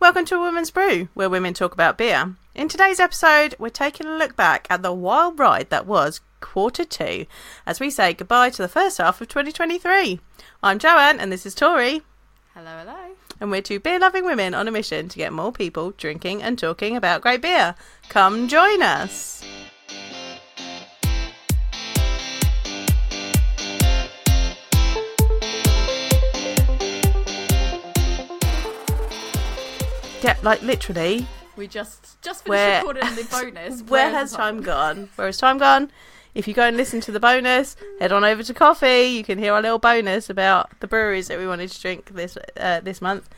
Welcome to A Woman's Brew, where women talk about beer. In today's episode, we're taking a look back at the wild ride that was quarter two as we say goodbye to the first half of 2023. I'm Joanne, and this is Tori, Hello, hello. and we're two beer loving women on a mission to get more people drinking and talking about great beer. Come join us. Yeah, like literally, We just just finished Where- recording the bonus. Where has time gone? Where has time gone? If you go and listen to the bonus, head on over to Ko-fi. You can hear our little bonus about the breweries that we wanted to drink this uh, this month.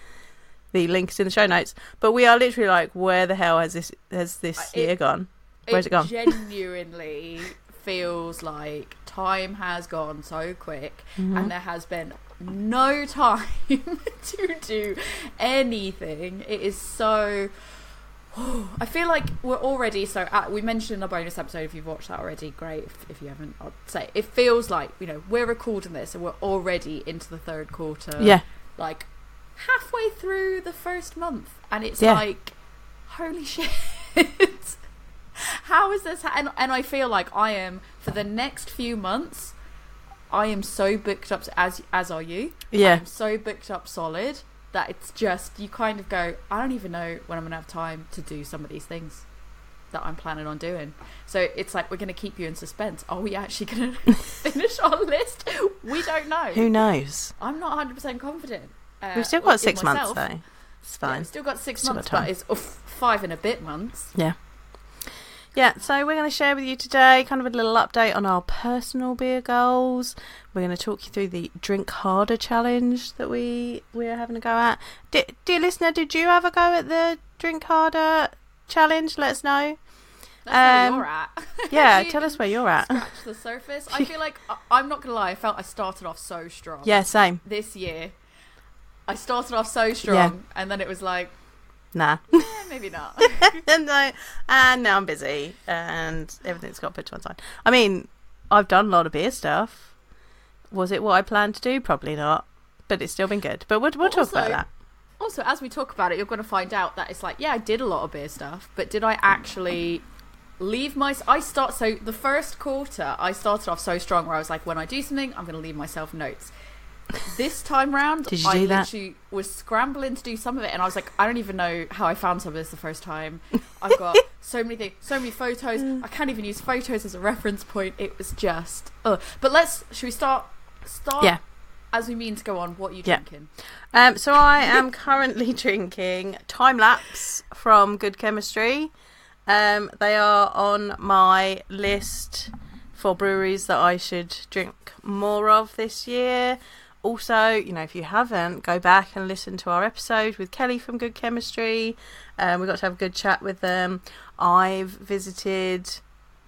The link is in the show notes. But we are literally like, where the hell has this has this Uh, it- year gone? Where's it gone? Genuinely feels like time has gone so quick, Mm-hmm. and there has been no time to do anything. It is so. I feel like we're already so. Uh, we mentioned in a bonus episode. If you've watched that already, great. If, if you haven't, I'd say it feels like you know we're recording this and we're already into the third quarter. Yeah, like halfway through the first month, and it's Yeah. like, holy shit! How is this? Ha- and and I feel like I am for the next few months. I am so booked up as as are you. yeah, I'm so booked up solid that it's just you kind of go. I don't even know when I'm gonna have time to do some of these things that I'm planning on doing. So it's like we're gonna keep you in suspense. Are we actually gonna finish our list? We don't know. who knows? I'm not 100 percent confident. Uh, We've still got six months though. It's fine. we've still got six Still got months, time. but it's five and a bit months. Yeah, so we're going to share with you today kind of a little update on our personal beer goals. We're going to talk you through the Drink Harder challenge that we we are having a go at. Di- dear listener, did you have a go at the Drink Harder challenge? Let us know. That's where Um, you're at. Yeah, tell us where you're at. Scratch the surface. I feel like I'm not gonna lie. I felt I started off so strong. Yeah, same. This year, I started off so strong, and then it was like, Nah. maybe not. and, I, and now I'm busy and everything's got put to one side. I mean, I've done a lot of beer stuff. Was it what I planned to do? Probably not. But it's still been good. But we'll, we'll talk about that. also, as we talk about it, you're gonna find out that it's like, yeah, I did a lot of beer stuff, but did I actually? Leave my. I start so the first quarter. I started off so strong where I was like, when I do something, I'm going to leave myself notes. This time round, Did you I do that? literally was scrambling to do some of it, and I was like, I don't even know how I found some of this the first time. I've got so many things, so many photos. I can't even use photos as a reference point. It was just. Uh. But let's. Should we start? Start. Yeah. As we mean to go on. What are you Yeah. drinking? Um, so I am currently drinking Time Lapse from Good Chemistry. Um, they are on my list for breweries that I should drink more of this year. Also, you know, if you haven't, go back and listen to our episode with Kelly from Good Chemistry. Um, we got to have a good chat with them. I've visited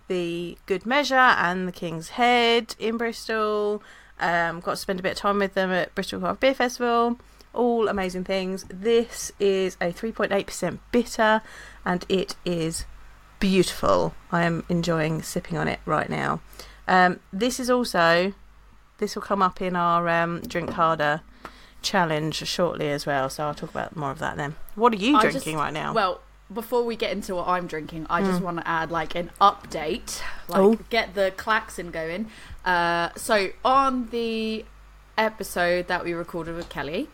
the Good Measure and the King's Head in Bristol. Um, got to spend a bit of time with them at Bristol Craft Beer Festival. All amazing things. This is a 3.8% bitter and it is beautiful. I am enjoying sipping on it right now. Um, this is also, this will come up in our um, Drink Harder challenge shortly as well, so I'll talk about more of that then. What are you I drinking just- right now? Well, before we get into what I'm drinking, I just want to add like an update, like Hmm. Oh. get the klaxon going. Uh, so on the episode that we recorded with Kelly,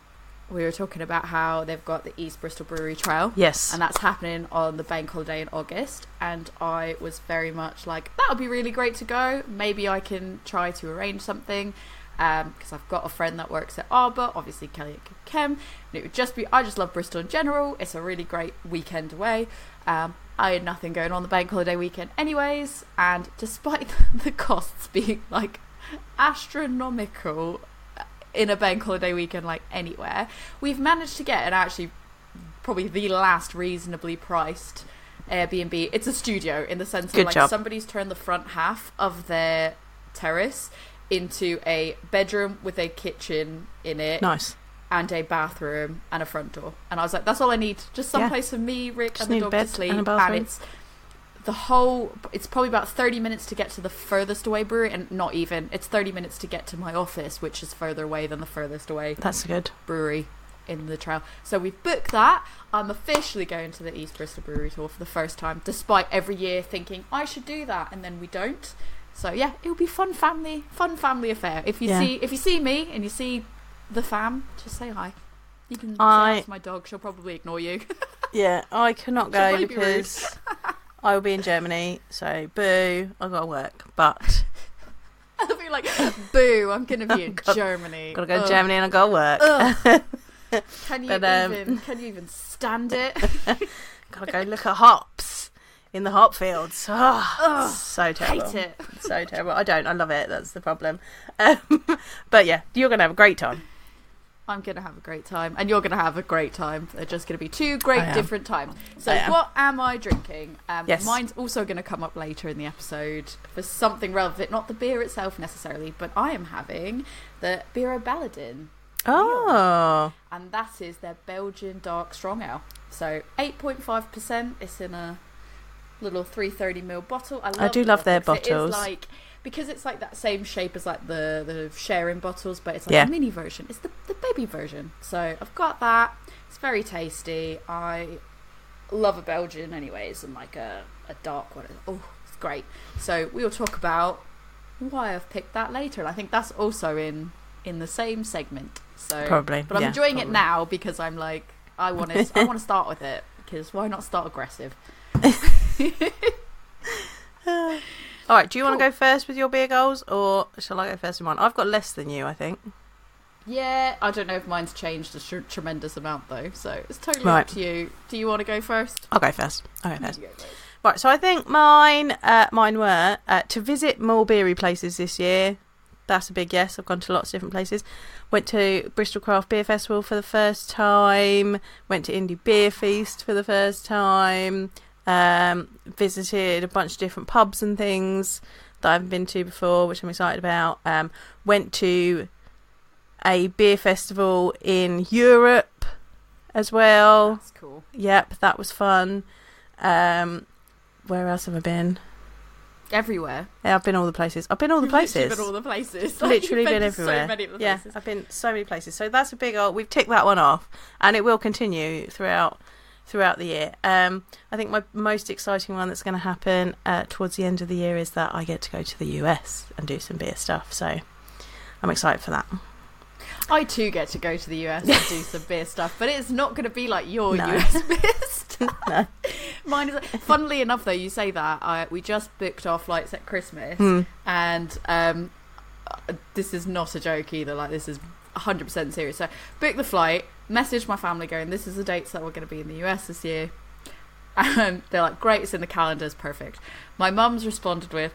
we were talking about how they've got the East Bristol Brewery Trail. yes. And that's happening on the bank holiday in August. And I was very much like, that would be really great to go. Maybe I can try to arrange something. Because I've got a friend that works at Arbor, obviously Kelly at Chem. And it would just be, I just love Bristol in general. It's a really great weekend away. Um, I had nothing going on the bank holiday weekend, anyways. And despite the costs being like astronomical in a bank holiday weekend, like anywhere, we've managed to get an actually probably the last reasonably priced Airbnb. It's a studio in the sense Good of like job. somebody's turned the front half of their terrace into a bedroom with a kitchen in it nice. and a bathroom and a front door. And I was like, that's all I need. Just some Yeah. place for me, Rick, Just and the dog to sleep. and And, it's the whole. It's probably about thirty minutes to get to the furthest away brewery, and not even. It's thirty minutes to get to my office, which is further away than the furthest away That's good. brewery in the trail. So we've booked that. I'm officially going to the East Bristol Brewery Tour for the first time, despite every year thinking I should do that, and then we don't. So yeah, it'll be fun family, fun family affair. If you Yeah. see if you see me and you see the fam, just say hi. You can say I- hi to my dog. She'll probably ignore you. Yeah, I cannot go probably be because I will be in Germany. So boo, I've got to work. But I'll be like, boo! I'm gonna be in Got- Germany. got to go to Germany and I've got to work. Can you But, um, even? Can you even stand it? got to go look at hops in the hop fields. Oh, Ugh, so terrible. hate it. so terrible. I don't. I love it. That's the problem. Um, but yeah, you're gonna have a great time. I'm gonna have a great time, and you're gonna have a great time. They're just gonna be two great different times. So, am. what am I drinking? Um, Yes. mine's also gonna come up later in the episode for something relevant, not the beer itself necessarily, but I am having the Birra Baladin, Oh, and that is their Belgian dark strong ale. So 8.5 percent. It's in a little 330 ml bottle. I, love do love their bottle 'cause It bottles. It is like because it's like that same shape as like the the sharing bottles, but it's like Yeah. a mini version. It's the the baby version. So I've got that. It's very tasty. I love a Belgian, anyways, and like a a dark one. Oh, it's great. So we will talk about why I've picked that later, and I think that's also in in the same segment. So probably. but I'm yeah, enjoying probably. it now because I'm like, I want to, I want to start with it because why not start aggressive? All right. Do you want to go first with your beer goals, or shall I go first with mine? I've got less than you, I think. Yeah, I don't know if mine's changed a tr- tremendous amount though, so it's totally Right. up to you. Do you want to go first? I'll go first. I'll go first. Go first. Right, so I think mine, uh, mine were uh, to visit more beery places this year. That's a big yes. I've gone to lots of different places. Went to Bristol Craft Beer Festival for the first time. Went to Indie Beer Feast for the first time. Um, visited a bunch of different pubs and things that I haven't been to before, which I'm excited about. Um, went to a beer festival in Europe as well. That's cool. Yep, that was fun. Um, where else have I been? Everywhere. Yeah, I've been all the places. I've been all the places. You've literally. Been all the places. Literally Like, you've been So everywhere. many of the yeah, places. I've been so many places. So that's a big old. We've ticked that one off, and it will continue throughout throughout the year. Um, I think my most exciting one that's going to happen uh, towards the end of the year is that I get to go to the US and do some beer stuff. So I'm excited for that. I too get to go to the US and do some beer stuff, but it's not going to be like your No. US beer stuff. No. Mine is. Funnily enough, though, you say that I, we just booked our flights at Christmas, Hmm. and um, this is not a joke either. Like this is 100% serious. So book the flight, message my family going, "This is the dates that we're going to be in the US this year." And they're like, "Great, it's in the calendars, perfect." My mum's responded with,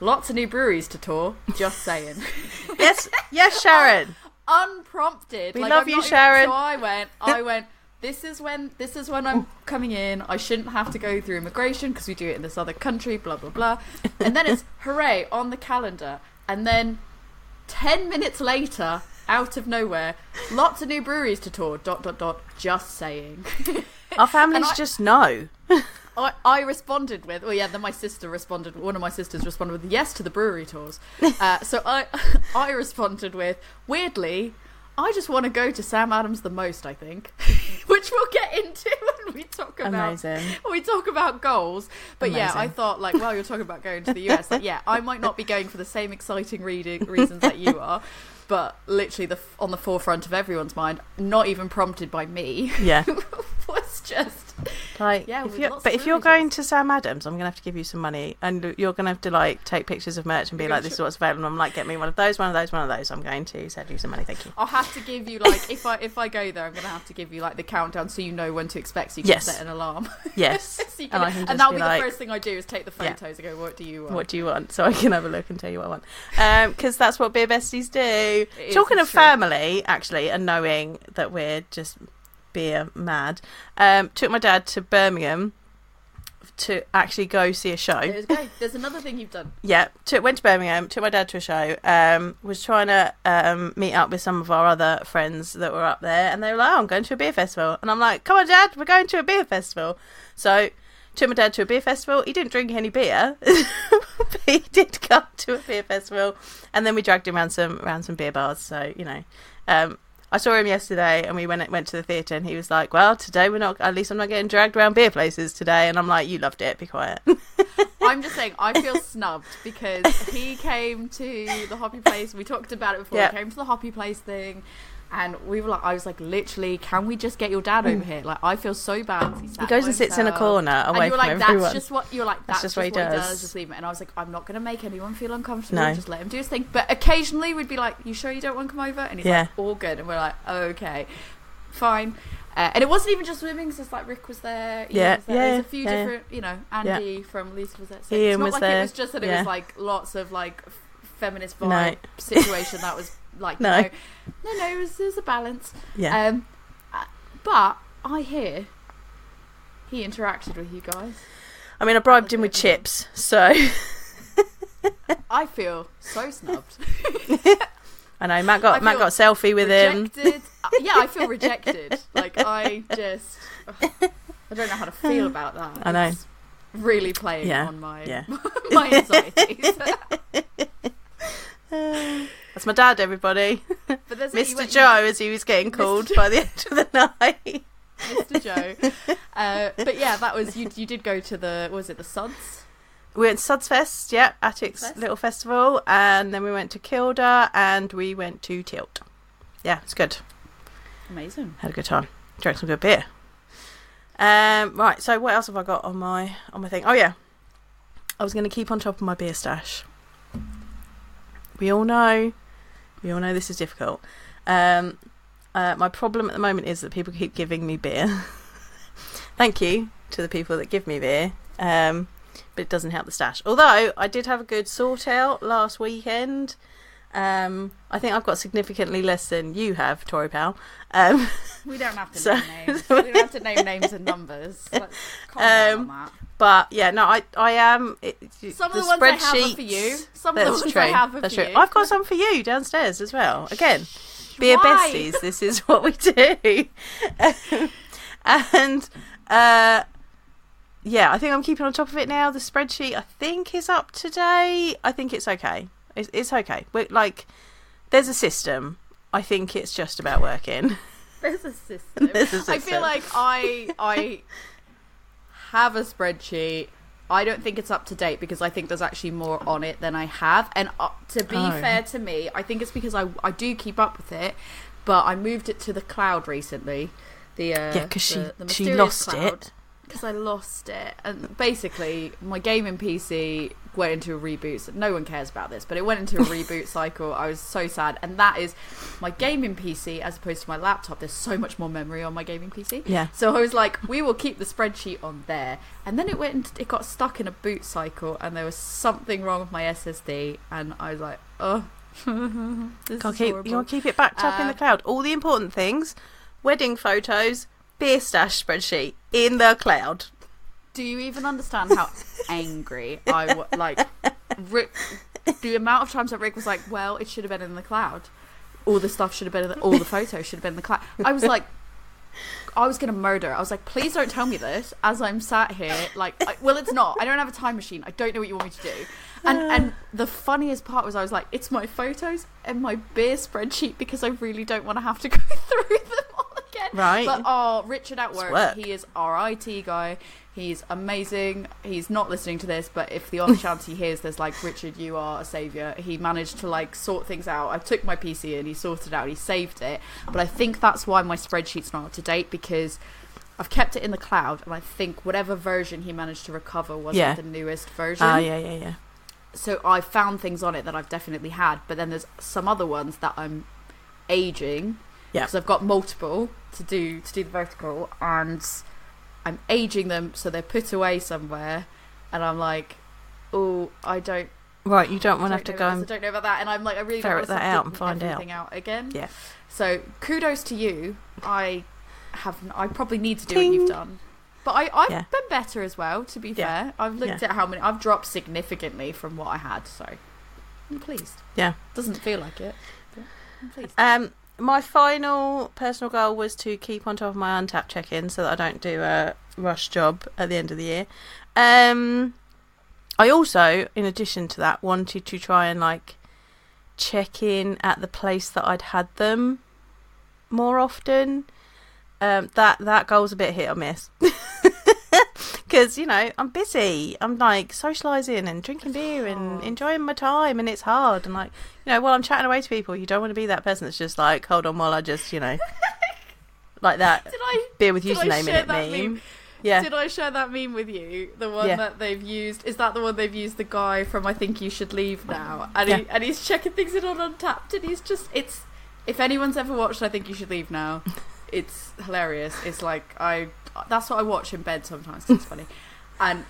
"Lots of new breweries to tour." Just saying. Yes, yes, Sharon. unprompted. We Like, love I'm you, not even- Sharon. so I went, I went. This is when this is when I'm coming in. I shouldn't have to go through immigration because we do it in this other country. Blah blah blah. And then it's hooray on the calendar. And then ten minutes later, out of nowhere, lots of new breweries to tour. Dot dot dot. Just saying. Our families I- just know. I, I responded with, well, yeah. Then my sister responded. One of my sisters responded with yes to the brewery tours. Uh, so I, I responded with, weirdly, I just want to go to Sam Adams the most. I think, which we'll get into when we talk about Amazing. when we talk about goals. But yeah, I thought like, while you're talking about going to the US, like, yeah, I might not be going for the same exciting reading reasons that you are. But literally, the on the forefront of everyone's mind, not even prompted by me, Yeah. was just Like, Yeah, if you're, but if you're going to Sam Adams, I'm gonna have to give you some money, and you're gonna have to like take pictures of merch and be like, "This is what's available." And I'm like, "Get me one of those, one of those, one of those." I'm going to send you some money, thank you. I'll have to give you like if I if I go there, I'm gonna have to give you like the countdown so you know when to expect. So you can Yes. set an alarm. Yes, So you and and that'll be like, the first thing I do is take the Yeah. photos and go, "What do you want?" "What do you want?" So I can have a look and tell you what I want, um, because that's what beer besties do. Talking of true. family, actually, and knowing that we're just beer mad, um, took my dad to Birmingham to actually go see a show. There's. There's another thing you've done. Yeah, took, went to Birmingham, took my dad to a show. Um, was trying to um, meet up with some of our other friends that were up there, and they were like, "Oh, I'm going to a beer festival," and I'm like, "Come on, Dad, we're going to a beer festival." So took my dad to a beer festival. He didn't drink any beer, but he did come to a beer festival, and then we dragged him around some around some beer bars. So you know, um, I saw him yesterday, and we went went to the theatre, and he was like, "Well, today we're not. At least I'm not getting dragged around beer places today." And I'm like, "You loved it. Be quiet." I'm just saying, I feel snubbed because he came to the Hoppy Place. We talked about it before. Yep. He came to the Hoppy Place thing, and we were like, I was like, literally, can we just get your dad over here? Like, I feel so bad. He, He goes and sits in a corner And away you were from like, everyone. that's just what you're like. That's, just, what he does. Just leave it. And I was like, I'm not going to make anyone feel uncomfortable. No. Just let him do his thing. But occasionally we'd be like, you sure you don't want to come over? And he's Yeah. like, all good. And we're like, okay, fine. Uh, and it wasn't even just women, because like Rick was there. Ian Yeah, was there. yeah, There's a few yeah, yeah. different, you know, Andy from Lisa was there. So Ian it's not was like there, it was just that it yeah. was like lots of like feminist vibe No. situation that was like No. no, no, no, it was, it was a balance. yeah. Um, uh, but I hear he interacted with you guys. I mean, I bribed him with chips, so I feel so snubbed. I know Matt got Matt got a selfie with him. rejected. Uh, yeah, I feel rejected. Like I just, ugh, I don't know how to feel about that. I know. It's really playing Yeah, on my yeah. my anxieties. That's my dad, everybody. but there's Mr. went- Joe, as he was getting called by the end of the night. Mr. Joe. Uh, but yeah, that was you. You did go to the was it the Suds? We went to Suds Fest, yeah, Attic's Fest. little festival, and then we went to Kilder and we went to Tilt. Yeah, it's good. Amazing. Had a good time. Drank some good beer. Um, right, so what else have I got on my on my thing? Oh yeah, I was going to keep on top of my beer stash. We all know, we all know this is difficult. Um, uh, my problem at the moment is that people keep giving me beer. Thank you to the people that give me beer, um, but it doesn't help the stash. Although I did have a good sort out last weekend. Um, I think I've got significantly less than you have, Tori pal. Um, We don't have to So- name names. We don't have to name names and numbers. Let's calm down Um, on that. But yeah, no, I I am. It, Some of the the ones I have are for you. Some of the ones true. I have That's for true. you. I've got some for you downstairs as well. Again, beer Why? besties. This is what we do. and uh, yeah, I think I'm keeping on top of it now. The spreadsheet I think is up today. I think it's okay. It's, it's okay. We're, like, there's a system. I think it's just about working. There's a system. There's a I system. feel like I I have a spreadsheet. I don't think it's up to date because I think there's actually more on it than I have. And uh, to be Oh. fair to me, I think it's because I I do keep up with it, but I moved it to the cloud recently. The uh, Yeah, 'cause she- the- the she lost cloud. it. Because I lost it. And basically, my gaming PC went into a reboot. So no one cares about this, but it went into a reboot cycle. I was so sad. And that is my gaming PC as opposed to my laptop. There's so much more memory on my gaming PC. Yeah. So I was like, we will keep the spreadsheet on there. And then it went, into, it got stuck in a boot cycle, and there was something wrong with my SSD. And I was like, oh, this is keep, you want to keep it backed up in Uh, the cloud. All the important things, wedding photos, beer stash spreadsheet in the cloud. Do you even understand how angry I was? Like, Rick, the amount of times that Rick was like, "Well, it should have been in the cloud. All the stuff should have been, in the, all the photos should have been in the cloud." I was like, I was gonna murder. I was like, "Please don't tell me this." As I'm sat here, like, I, well, it's not. I don't have a time machine. I don't know what you want me to do. And and the funniest part was I was like, "It's my photos and my beer spreadsheet because I really don't want to have to go through them again." Right. But oh, Richard at work, work. he is our IT guy. He's amazing. He's not listening to this, but if the off chance he hears this, like Richard, you are a savior. He managed to like sort things out. I took my PC and he sorted it out. He saved it. But I think that's why my spreadsheet's not up to date because I've kept it in the cloud, and I think whatever version he managed to recover wasn't Yeah. the newest version Ah, yeah, yeah, yeah. so I found things on it that I've definitely had, but then there's some other ones that I'm aging. Yeah. Because I've got multiple to do to do the vertical, and I'm aging them so they're put away somewhere, and I'm like, oh, I don't. Right, you don't want to have to go this, and I don't know about that, and I'm like, I really ferret don't want that to out and find out. everything out. again. Yeah. So kudos to you. I have. I probably need to do Ting. what you've done. But I, I've Yeah. been better as well, to be Yeah. fair. I've looked Yeah. at how many. I've dropped significantly from what I had, so I'm pleased. Yeah. Doesn't feel like it, but I'm pleased. Um, my final personal goal was to keep on top of my Untappd check-in so that I don't do a rush job at the end of the year. Um, I also, in addition to that, wanted to try and like check in at the place that I'd had them more often. Um, that that goal's a bit hit or miss. Because you know I'm busy. I'm like socialising and drinking beer and Oh. enjoying my time, and it's hard. And like you know, while I'm chatting away to people, you don't want to be that person that's just like, hold on, while I just you know, like that Did I beer with username in it meme. meme? Yeah, Did I share that meme with you? The one Yeah. that they've used is that the one they've used the guy from I think you should leave now, and Yeah. he and he's checking things in on Untappd, and he's just it's. If anyone's ever watched, I think you should leave now. It's hilarious. It's like I. That's what I watch in bed sometimes. It's funny, and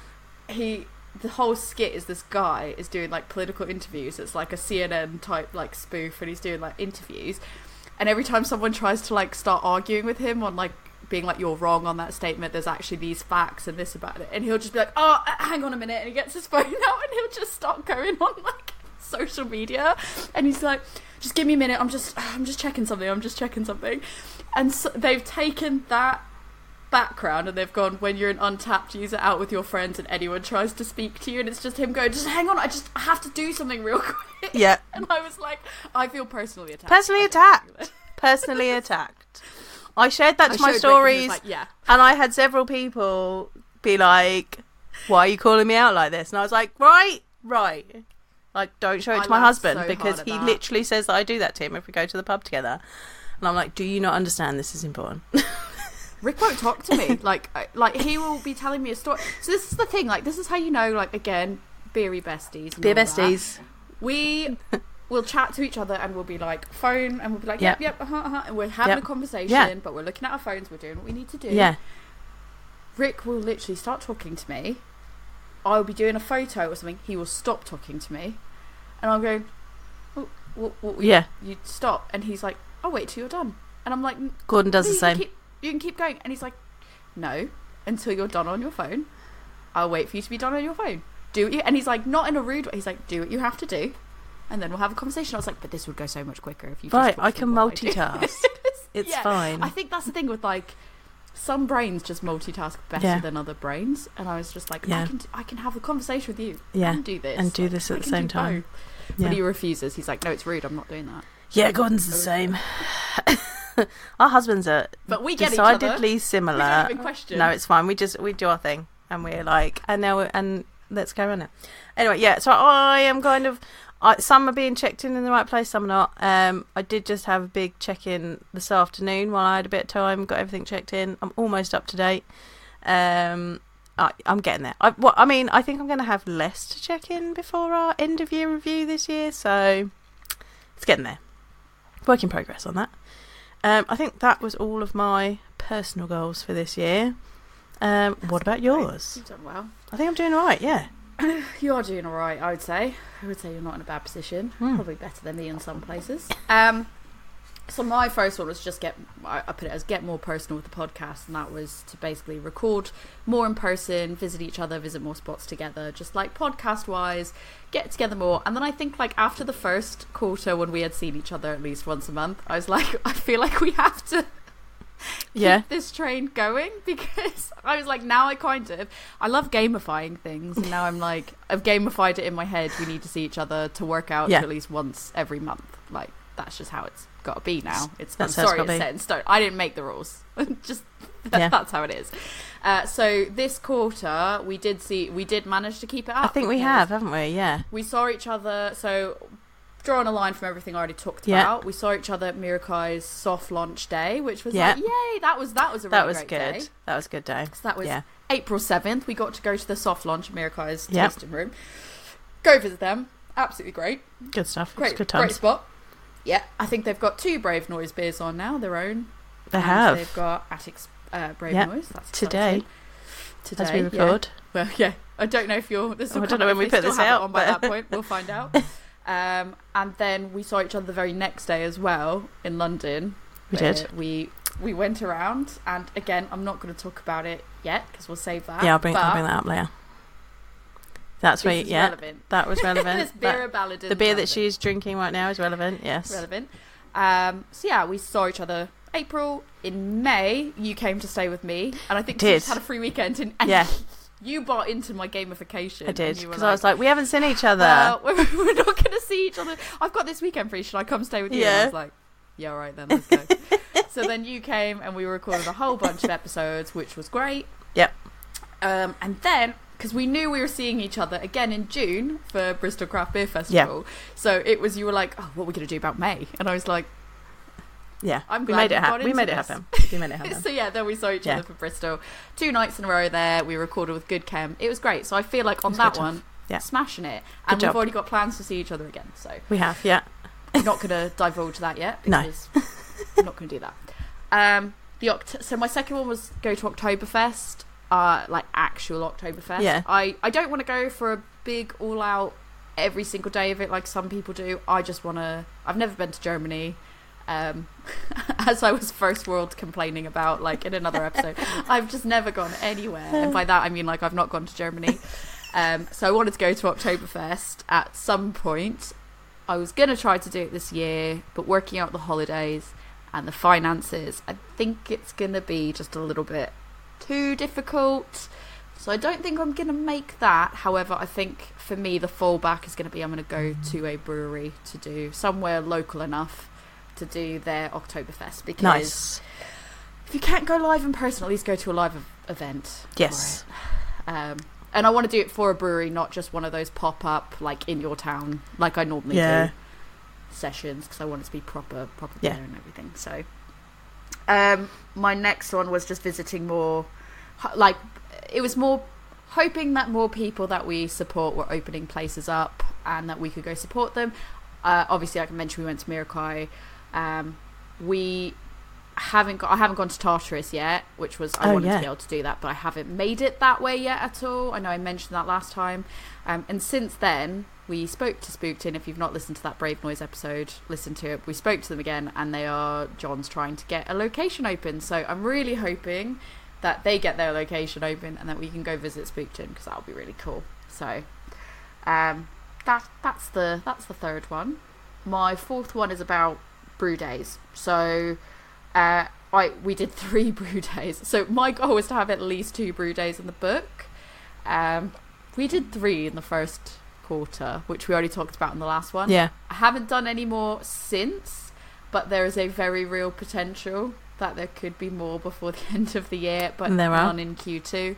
he. The whole skit is this guy is doing like political interviews. It's like a CNN type like spoof, and he's doing like interviews. And every time someone tries to like start arguing with him on like being like you're wrong on that statement, there's actually these facts and this about it, and he'll just be like, oh, hang on a minute, and he gets his phone out and he'll just start going on like social media, and he's like, just give me a minute, I'm just, I'm just checking something, I'm just checking something, and so they've taken that background and they've gone when you're an Untappd user out with your friends and anyone tries to speak to you and it's just him going just hang on I just I have to do something real quick yeah. and I was like I feel personally attacked Personally I that. Personally attacked. I shared that I to my showed and stories, like, yeah and I had several people be like, "Why are you calling me out like this?" And I was like, "Right, right." Like, don't show it I to my husband so because he that. literally says that I do that to him if we go to the pub together. And I'm like, "Do you not understand? This is important." Rick won't talk to me. Like, like he will be telling me a story. So this is the thing. Like, this is how you know. Like, again, beery besties. and Be all that. besties. We will chat to each other and we'll be like phone and we'll be like, yep, yep, uh-huh, uh-huh, and we're having Yep. a conversation, but we're looking at our phones. We're doing what we need to do. Yeah, Rick will literally start talking to me. I'll be doing a photo or something. He will stop talking to me, and I'm going, oh, what, what, yeah. you stop, and he's like, I'll wait till you're done, and I'm like, Gordon does "No, the you can same. keep- you can keep going. And he's like, no, until you're done on your phone. I'll wait for you to be done on your phone. Do what you, and he's like, not in a rude way. He's like, do what you have to do, and then we'll have a conversation. I was like, but this would go so much quicker if you. just Right, I can what do." multitask. It's Yeah, fine. I think that's the thing with like some brains just multitask better Yeah. than other brains, and I was just like, Yeah. I can, I can have a conversation with you, Yeah, and do this, and do Like, this at I the same time. both. Yeah. But he refuses. He's like, no, it's rude. I'm not doing that. Yeah, Gordon's the same. Our husbands are But we get each other. decidedly We similar. don't even question. No, it's fine. We just we do our thing, and we're like, and now we're, and let's go on it. Anyway, yeah. So I am kind of. I, some are being checked in in the right place, some are not. Um, I did just have a big check in this afternoon while I had a bit of time, got everything checked in. I'm almost up to date. Um, I, I'm getting there. I, well, I mean, I think I'm going to have less to check in before our end of year review this year, so it's getting there. Work in progress on that. Um, I think that was all of my personal goals for this year. Um, what about yours? You've done well. I think I'm doing all right. Yeah. You are doing all right, I would say. I would say you're not in a bad position. Hmm. Probably better than me in some places. Um, so my first one was just get. I put it as get more personal with the podcast, and that was to basically record more in person, visit each other, visit more spots together, just like podcast wise, get together more. And then I think like after the first quarter, when we had seen each other at least once a month, I was like, I feel like we have to Yeah. keep this train going because I was like, now I kind of I love gamifying things, and now I'm like, I've gamified it in my head. We need to see each other to work out Yeah. at least once every month. Like that's just how it's got to be now. It's I'm That's it's sorry, it's set in stone. I didn't make the rules. just that, Yeah. that's how it is. Uh, so this quarter, we did see, we did manage to keep it up. I think we have, haven't we? Yeah. we saw each other. So, drawing a line from everything I already talked Yeah. about, we saw each other at Miracai's soft launch day, which was Yeah. like, yay! That was that was a really That was great good. day. That was a good day. So that was Yeah. April seventh. We got to go to the soft launch at Mirakai's tasting room. Go visit them. Absolutely great. Good stuff. Great, good great spot. Yeah, I think they've got two Brave Noise beers on now, their own. They have They've got Attic's uh, Brave Yeah. Noise. That's today. Today, as we yeah. record. Well, yeah, I don't know if you're. This will I don't know when we put this out, on by that point. We'll find out. Um, and then we saw each other the very next day as well in London. We did. We we went around, and again, I'm not going to talk about it yet because we'll save that. Yeah, I'll bring, I'll bring that up later. That's this right. Yeah, relevant. that was relevant. That- beer ballad. the beer that she's drinking right now is relevant. Yes. relevant. Um, so yeah, we saw each other April. In May, you came to stay with me, and I think you just had a free weekend. And, and Yeah. you bought into my gamification. I did and you were because I was like, we haven't seen each other. well, we're, we're not going to see each other. I've got this weekend free. Should I come stay with you? And I Yeah. was like, yeah, all right then, let's go. so then you came and we recorded a whole bunch of episodes, which was great. Yep. Um, and then because we knew we were seeing each other again in June for Bristol Craft Beer Festival, so it was you were like, "Oh, what are we going to do about May?" And I was like, Yeah, I'm we glad made it happen. We made it happen. We made it happen. so yeah, then we saw each Yeah. other for Bristol, two nights in a row there. We recorded with Good Chem. It was great. So I feel like on that one, Yeah. smashing it, Good and job. we've already got plans to see each other again. So we have, yeah. I'm not going to divulge that yet No. because I'm not going to do that. Um, the Oct- so my second one was go to Oktoberfest, uh, like actual Oktoberfest. Yeah. I I don't want to go for a big all out every single day of it like some people do. I just want to. I've never been to Germany. Um, as I was first world complaining about, like in another episode, I've just never gone anywhere, and by that I mean like I've not gone to Germany. Um, so I wanted to go to Oktoberfest at some point. I was going to try to do it this year, but working out the holidays and the finances, I think it's going to be just a little bit too difficult. So I don't think I'm going to make that. However, I think for me, the fallback is going to be I'm going to go to a brewery to do somewhere local enough to do their Oktoberfest because Nice. if you can't go live in person, at least go to a live event. Yes. Um, and I want to do it for a brewery, not just one of those pop up like in your town, like I normally Yeah. do sessions because I want it to be proper, proper Yeah. beer and everything. So, um, my next one was just visiting more, like it was more hoping that more people that we support were opening places up and that we could go support them. Uh, obviously, like I mentioned, we went to Mirakai. Um, we haven't got. I haven't gone to Tartarus yet, which was I Oh, wanted yeah. to be able to do that, but I haven't made it that way yet at all. I know I mentioned that last time, um, and since then we spoke to Spookton. If you've not listened to that Brave Noise episode, listen to it. We spoke to them again, and they are John's trying to get a location open. So I'm really hoping that they get their location open and that we can go visit Spookton because that'll be really cool. So, um, that that's the that's the third one. My fourth one is about brew days. So, uh, I we did three brew days. So my goal was to have at least two brew days in the book. Um, we did three in the first quarter, which we already talked about in the last one. Yeah. I haven't done any more since, but there is a very real potential that there could be more before the end of the year, but there are. none in Q2.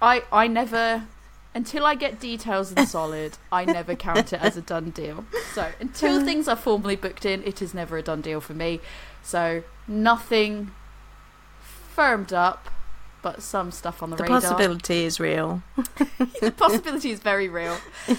I I never until I get details in solid, I never count it as a done deal. So until things are formally booked in, it is never a done deal for me. So nothing firmed up, but some stuff on the, The radar possibility is real. the possibility is very real.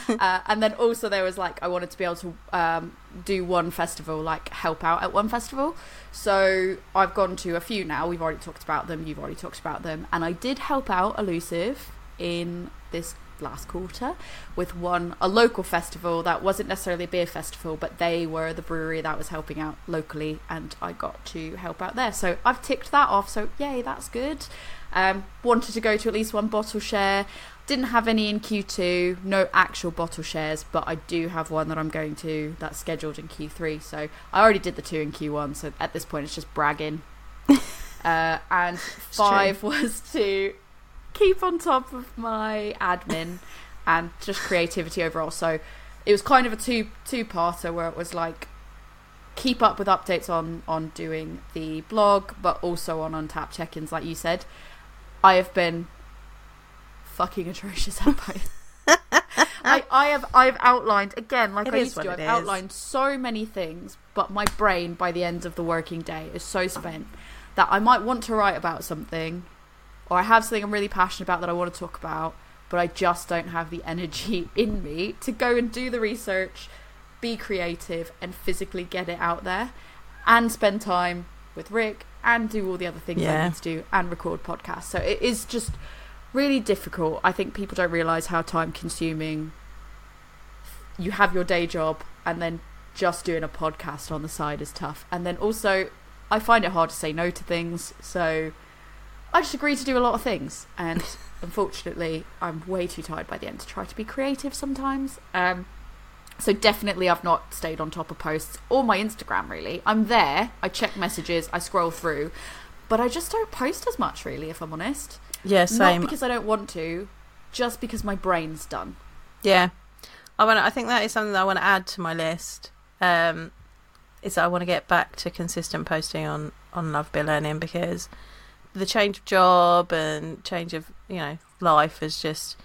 Uh, and then also there was like I wanted to be able to um, do one festival, like help out at one festival. So I've gone to a few now. We've already talked about them. You've already talked about them, and I did help out Elusive in this last quarter with one a local festival that wasn't necessarily a beer festival but they were the brewery that was helping out locally and I got to help out there. So I've ticked that off so yay that's good. Um, wanted to go to at least one bottle share. Didn't have any in Q2 no actual bottle shares but I do have one that I'm going to that's scheduled in Q3 so I already did the two in Q1 so at this point it's just bragging. Uh, and five was to keep on top of my admin and just creativity overall. So it was kind of a two two parter where it was like keep up with updates on on doing the blog, but also on Untappd check-ins, like you said. I have been fucking atrocious at both. I, I have I've outlined again like It I used to. I've is. outlined so many things, but my brain by the end of the working day is so spent that I might want to write about something, or I have something I'm really passionate about that I want to talk about, but I just don't have the energy in me to go and do the research, be creative, and physically get it out there, and spend time with Rick and do all the other things I need to do and record podcasts. So it is just really difficult. I think people don't realize how time consuming you have your day job and then just doing a podcast on the side is tough. And then also I find it hard to say no to things, so I just agree to do a lot of things and unfortunately I'm way too tired by the end to try to be creative sometimes. Um so definitely I've not stayed on top of posts or my Instagram really. I'm there, I check messages, I scroll through, but I just don't post as much really if I'm honest. Yeah, same. Not because I don't want to, just because my brain's done. Yeah, I want. I think that is something that I want to add to my list. Um, is that I want to get back to consistent posting on on Love Beer Learning because the change of job and change of you know life has just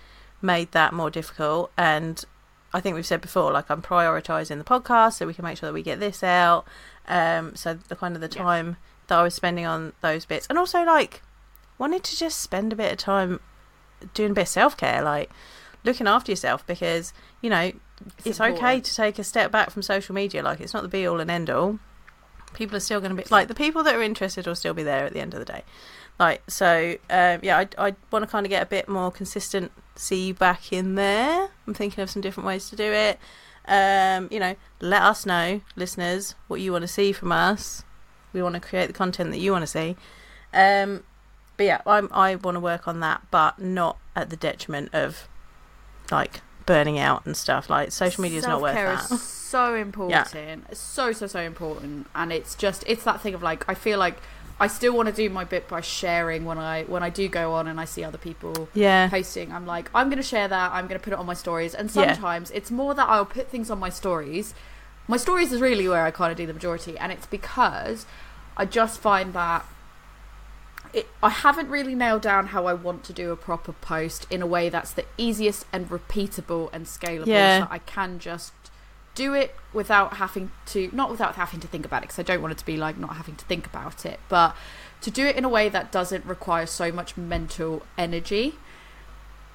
made that more difficult. And I think we've said before, like I'm prioritizing the podcast so we can make sure that we get this out. Um, so the kind of the Yeah. time that I was spending on those bits, and also like wanted to just spend a bit of time doing a bit of self care, like looking after yourself because you know it's, okay to take a step back from social media. Like it's not the be all and end all. People are still going to be like the people that are interested will still be there at the end of the day. Like so, um, yeah, I I want to kind of get a bit more consistency back in there. I'm thinking of some different ways to do it. Um, you know, let us know, listeners, what you want to see from us. We want to create the content that you want to see. Um, but yeah, I'm, I want to work on that, but not at the detriment of like burning out and stuff. Like social media is not worth that. is so important. It's so so so important, and it's just it's that thing of like I feel like I still want to do my bit by sharing when I when I do go on and I see other people Yeah, posting. I'm like I'm going to share that. I'm going to put it on my stories, and Yeah. sometimes it's more that I'll put things on my stories. My stories is really where I kind of do the majority, and it's because I just find that it, I haven't really nailed down how I want to do a proper post in a way that's the easiest and repeatable and scalable. Yeah. So I can just do it without having to, not without having to think about it, because I don't want it to be like not having to think about it, but to do it in a way that doesn't require so much mental energy.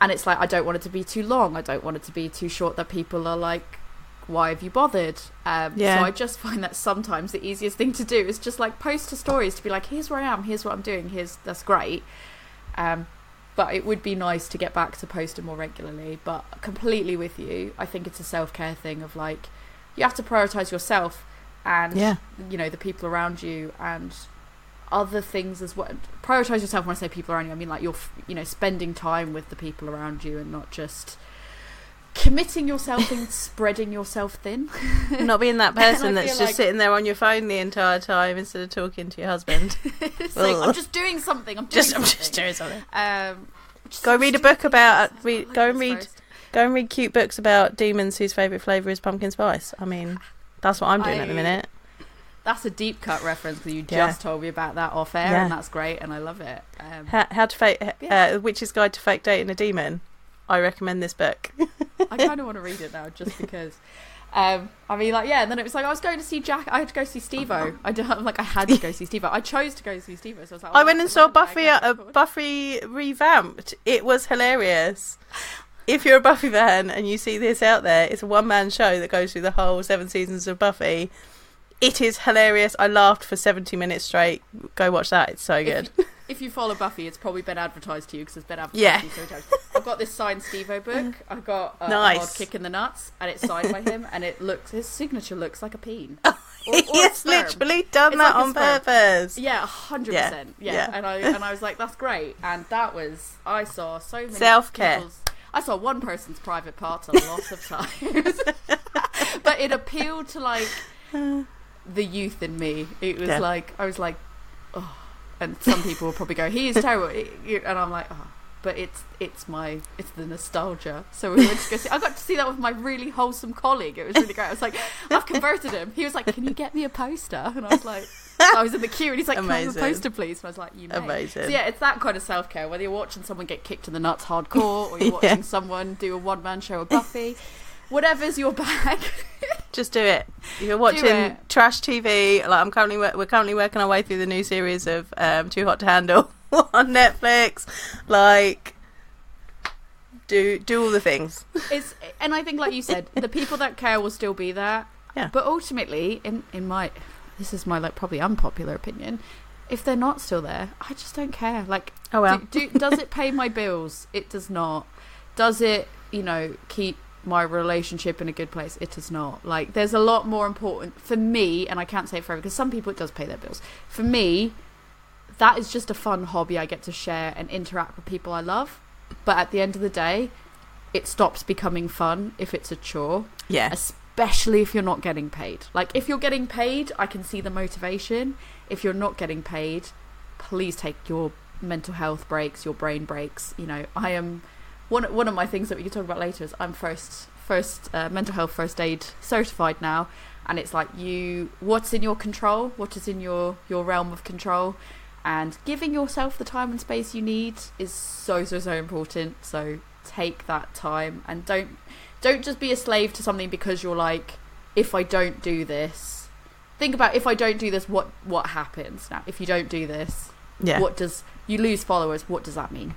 And it's like, I don't want it to be too long. I don't want it to be too short that people are like, why have you bothered? Um, Yeah. So I just find that sometimes the easiest thing to do is just like post to stories to be like, here's where I am, here's what I'm doing, here's that's great. Um, but it would be nice to get back to posting more regularly. But completely with you, I think it's a self care thing of like, you have to prioritize yourself and Yeah. you know the people around you and other things as well. Prioritize yourself when I say people around you. I mean like you're you know spending time with the people around you and not just committing yourself and spreading yourself thin. not being that person that's just like- sitting there on your phone the entire time instead of talking to your husband. it's like I'm just doing something. I'm doing just, I'm just doing something. Um, just- Go read a book about- things. read- like go and read-. Go and read cute books about demons whose favourite flavour is pumpkin spice. I mean, that's what I'm doing at the minute. That's a deep cut reference because you Yeah. just told me about that off air, Yeah. and that's great, and I love it. Um, How, how to fake Yeah. uh, Witch's Guide to Fake Dating a Demon. I recommend this book. I kind of want to read it now just because. Um, I mean, like, yeah, and then it was like I was going to see Jack. I had to go see Steve-O. I don't like I had to go see Steve-O. I chose to go see Steve-O, so I was like, I oh, went and saw Buffy. popcorn. Buffy revamped. It was hilarious. If you're a Buffy fan and you see this out there, it's a one man show that goes through the whole seven seasons of Buffy. It is hilarious. I laughed for 70 minutes straight. Go watch that. It's so good. If you, if you follow Buffy, it's probably been advertised to you because it's been advertised Yeah. to you so many times. I've got this signed Steve-O book. I've got uh, Nice. kick in the nuts, and it's signed by him, and it looks his signature looks like a peen. Or- or a has literally done It's that like on purpose. Yeah, hundred Yeah, percent. Yeah, and I and I was like, that's great. And that was I saw so many Self-care. I saw one person's private parts a lot of times, but it appealed to like the youth in me. It was Yeah. like I was like, oh, and some people will probably go, he is terrible, and I'm like, oh. But it's it's my it's the nostalgia. So we went to go see. I got to see that with my really wholesome colleague. It was really great. I was like, I've converted him. He was like, "Can you get me a poster?" And I was like, I was in the queue, and he's like, "Can I have a poster, please?" And I was like, "You may." Amazing. So yeah, it's that kind of self care. Whether you're watching someone get kicked in the nuts hardcore, or you're Yeah. watching someone do a one man show of Buffy, whatever's your bag. Just do it. If you're watching trash TV, like I'm currently, we're currently working our way through the new series of um, Too Hot to Handle on Netflix. Like, do do all the things. It's and I think, like you said, the people that care will still be there. Yeah. But ultimately, in in my this is my like probably unpopular opinion. If they're not still there, I just don't care. Like, Oh well. do, do, does it pay my bills? It does not. Does it, you know, keep my relationship in a good place? It is not. Like, there's a lot more important for me, and I can't say it forever because some people it does pay their bills. For me, that is just a fun hobby I get to share and interact with people I love. But at the end of the day, it stops becoming fun if it's a chore, yeah. especially if you're not getting paid. Like, if you're getting paid, I can see the motivation. If you're not getting paid, please take your mental health breaks, your brain breaks. You know, I am one one of my things that we can talk about later is I'm first first uh, mental health first aid certified now, and it's like you what's in your control, what is in your your realm of control, and giving yourself the time and space you need is so so so important. So take that time and don't don't just be a slave to something because you're like if I don't do this think about if I don't do this what what happens now if you don't do this Yeah. what does you lose followers what does that mean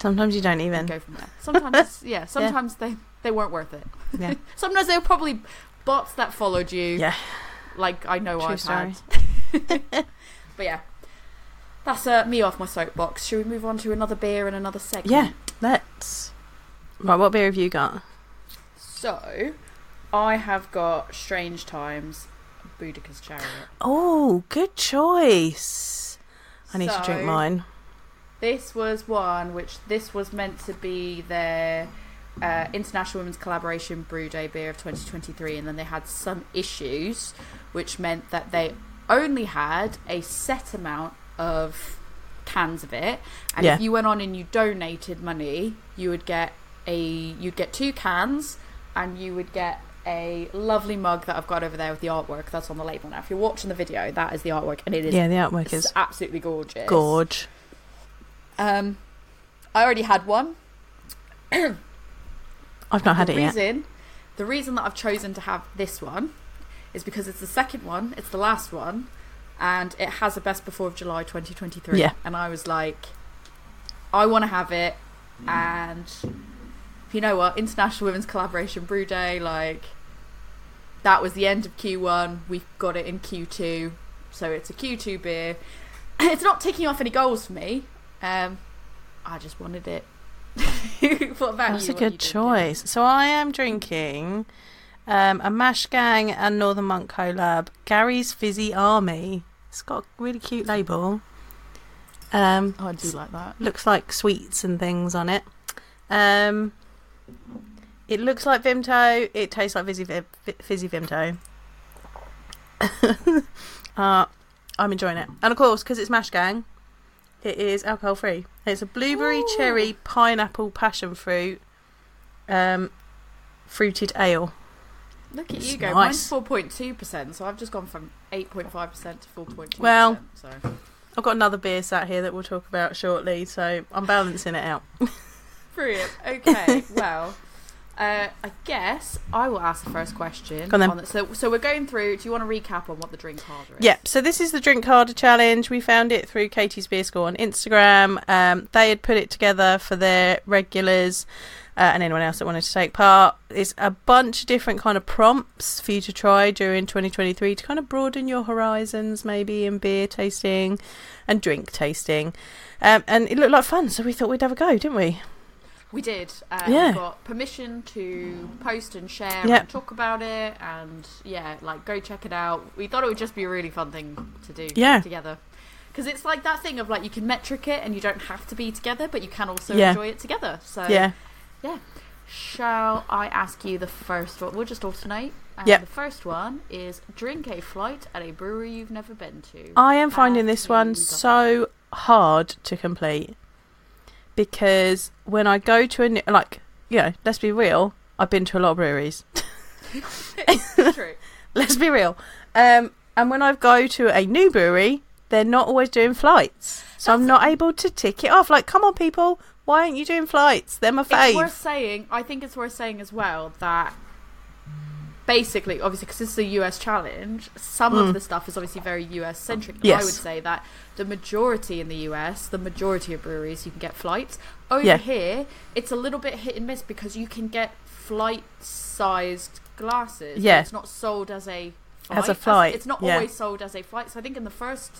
Sometimes you don't even. go from there sometimes yeah sometimes they they weren't worth it Yeah. sometimes they were probably bots that followed you Yeah. like I know True I've story. had but yeah that's uh, me off my soapbox should we move on to another beer and another segment Yeah. Let's. Right. What beer have you got? So, I have got Strange Times, Boudica's Chariot. Oh, good choice. I need to drink mine. This was one which this was meant to be their uh, International Women's Collaboration Brew Day beer of 2023, and then they had some issues, which meant that they only had a set amount of cans of it, and Yeah. if you went on and you donated money, you would get a you'd get two cans, and you would get a lovely mug that I've got over there with the artwork that's on the label now. If you're watching the video, that is the artwork, and it is Yeah, the artwork is absolutely gorgeous. gorge. Um, I already had one. I've not had the it yet. reason, the reason that I've chosen to have this one is because it's the second one, it's the last one, and it has a best before of July 2023. Yeah. And I was like, I want to have it, and you know what? International Women's Collaboration Brew Day, like that was the end of Q1. We got it in Q2, so it's a Q2 beer. It's not ticking off any goals for me. Um, I just wanted it. what about That's you? a What are you good choice. So I am drinking um, a Mash Gang and Northern Monk collab, Gary's Fizzy Army. It's got a really cute label. Um, Oh, I do like that. looks like sweets and things on it. Um, it looks like Vimto. It tastes like Fizzy, Fizzy Vimto. uh, I'm enjoying it, and of course, because it's Mash Gang, it is alcohol free. It's a blueberry, Ooh. cherry, pineapple, passion fruit, um, fruited ale. Look at It's you go. nice. Mine's four point two percent, so I've just gone from eight point five percent to 4.2%. Well- so I've got another beer sat here that we'll talk about shortly, so I'm balancing it out. brilliant. Okay, well, uh, I guess I will ask the first question. Go on then. the- so, so we're going through. Do you want to recap on what the drink harder is? Yep. So this is the drink harder challenge. We found it through Katie's Beer School on Instagram. Um, they had put it together for their regulars uh, and anyone else that wanted to take part. It's a bunch of different kind of prompts for you to try during 2023 to kind of broaden your horizons, maybe in beer tasting and drink tasting. Um, and it looked like fun, so we thought we'd have a go, didn't we? We did. Uh, Yeah. We got permission to post and share Yep. and talk about it, and yeah, like go check it out. We thought it would just be a really fun thing to do Yeah. together. Because it's like that thing of like you can metric it and you don't have to be together, but you can also Yeah. enjoy it together. So Yeah. yeah. Shall I ask you the first one? We'll just alternate. And Yep. The first one is drink a flight at a brewery you've never been to. I am finding this one so hard to complete because when I go to a new, like, you know, let's be real, I've been to a lot of breweries. True. let's be real. Um, and when I go to a new brewery, they're not always doing flights, so I'm That's- not able to tick it off. Like, come on, people, why aren't you doing flights? They're my It's worth fave. saying. I think it's worth saying as well that basically, obviously, because this is a US challenge, some Mm. of the stuff is obviously very US centric. Yes. I would say that the majority in the US, the majority of breweries, you can get flights. Over Yeah. here, it's a little bit hit and miss because you can get flight sized glasses. Yeah. it's not sold as a As a flight, It's not yeah. always sold as a flight. So I think in the first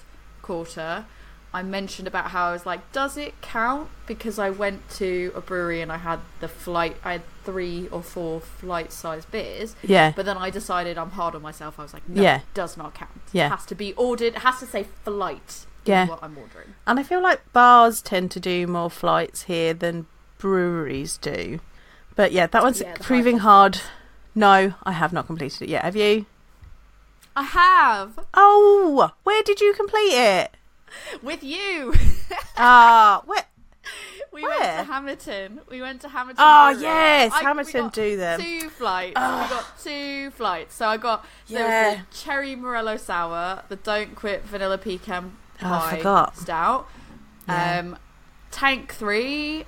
quarter. I mentioned about how I was like, does it count? Because I went to a brewery and I had the flight, I had three or four flight size beers, Yeah, but then I decided I'm hard on myself. I was like, no, Yeah. it does not count. Yeah. It has to be ordered, it has to say flight. Yeah. What I'm ordering. and I feel like bars tend to do more flights here than breweries do. But yeah, that one's Yeah, proving hard. No, I have not completed it yet. Have you? I have Oh, where did you complete it? with you. Ah, where? we Where? went to Hamilton. We went to Hamilton. Oh Brewery. yes, I- Hamilton do them. Two flights. Oh. We got two flights. So I got there Yeah. was the cherry morello sour, the don't quit vanilla pecan Oh, I forgot. stout, Yeah. um, tank three.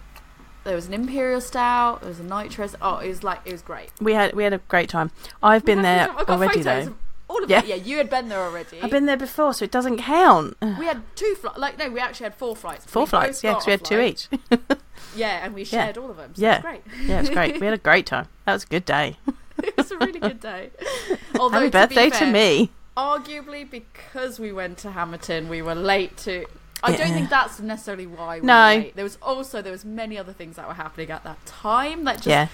There was an imperial stout. There was a nitrous. Oh, it was like it was great. We had we had a great time. I've been there already though. All of Yeah. it. Yeah, you had been there already. I've been there before, so it doesn't count. We had two flights. Like no, we actually had four flights. Four flights, yeah, because we had two each. Yeah, and we Yeah. shared all of them. So Yeah. it was great. yeah, it was great. We had a great time. That was a good day. it was a really good day. Although, Happy to birthday to fair, me. Arguably, because we went to Hamilton, we were late to. I Yeah. don't think that's necessarily why we No. were late. There was also there was many other things that were happening at that time. That just Yeah,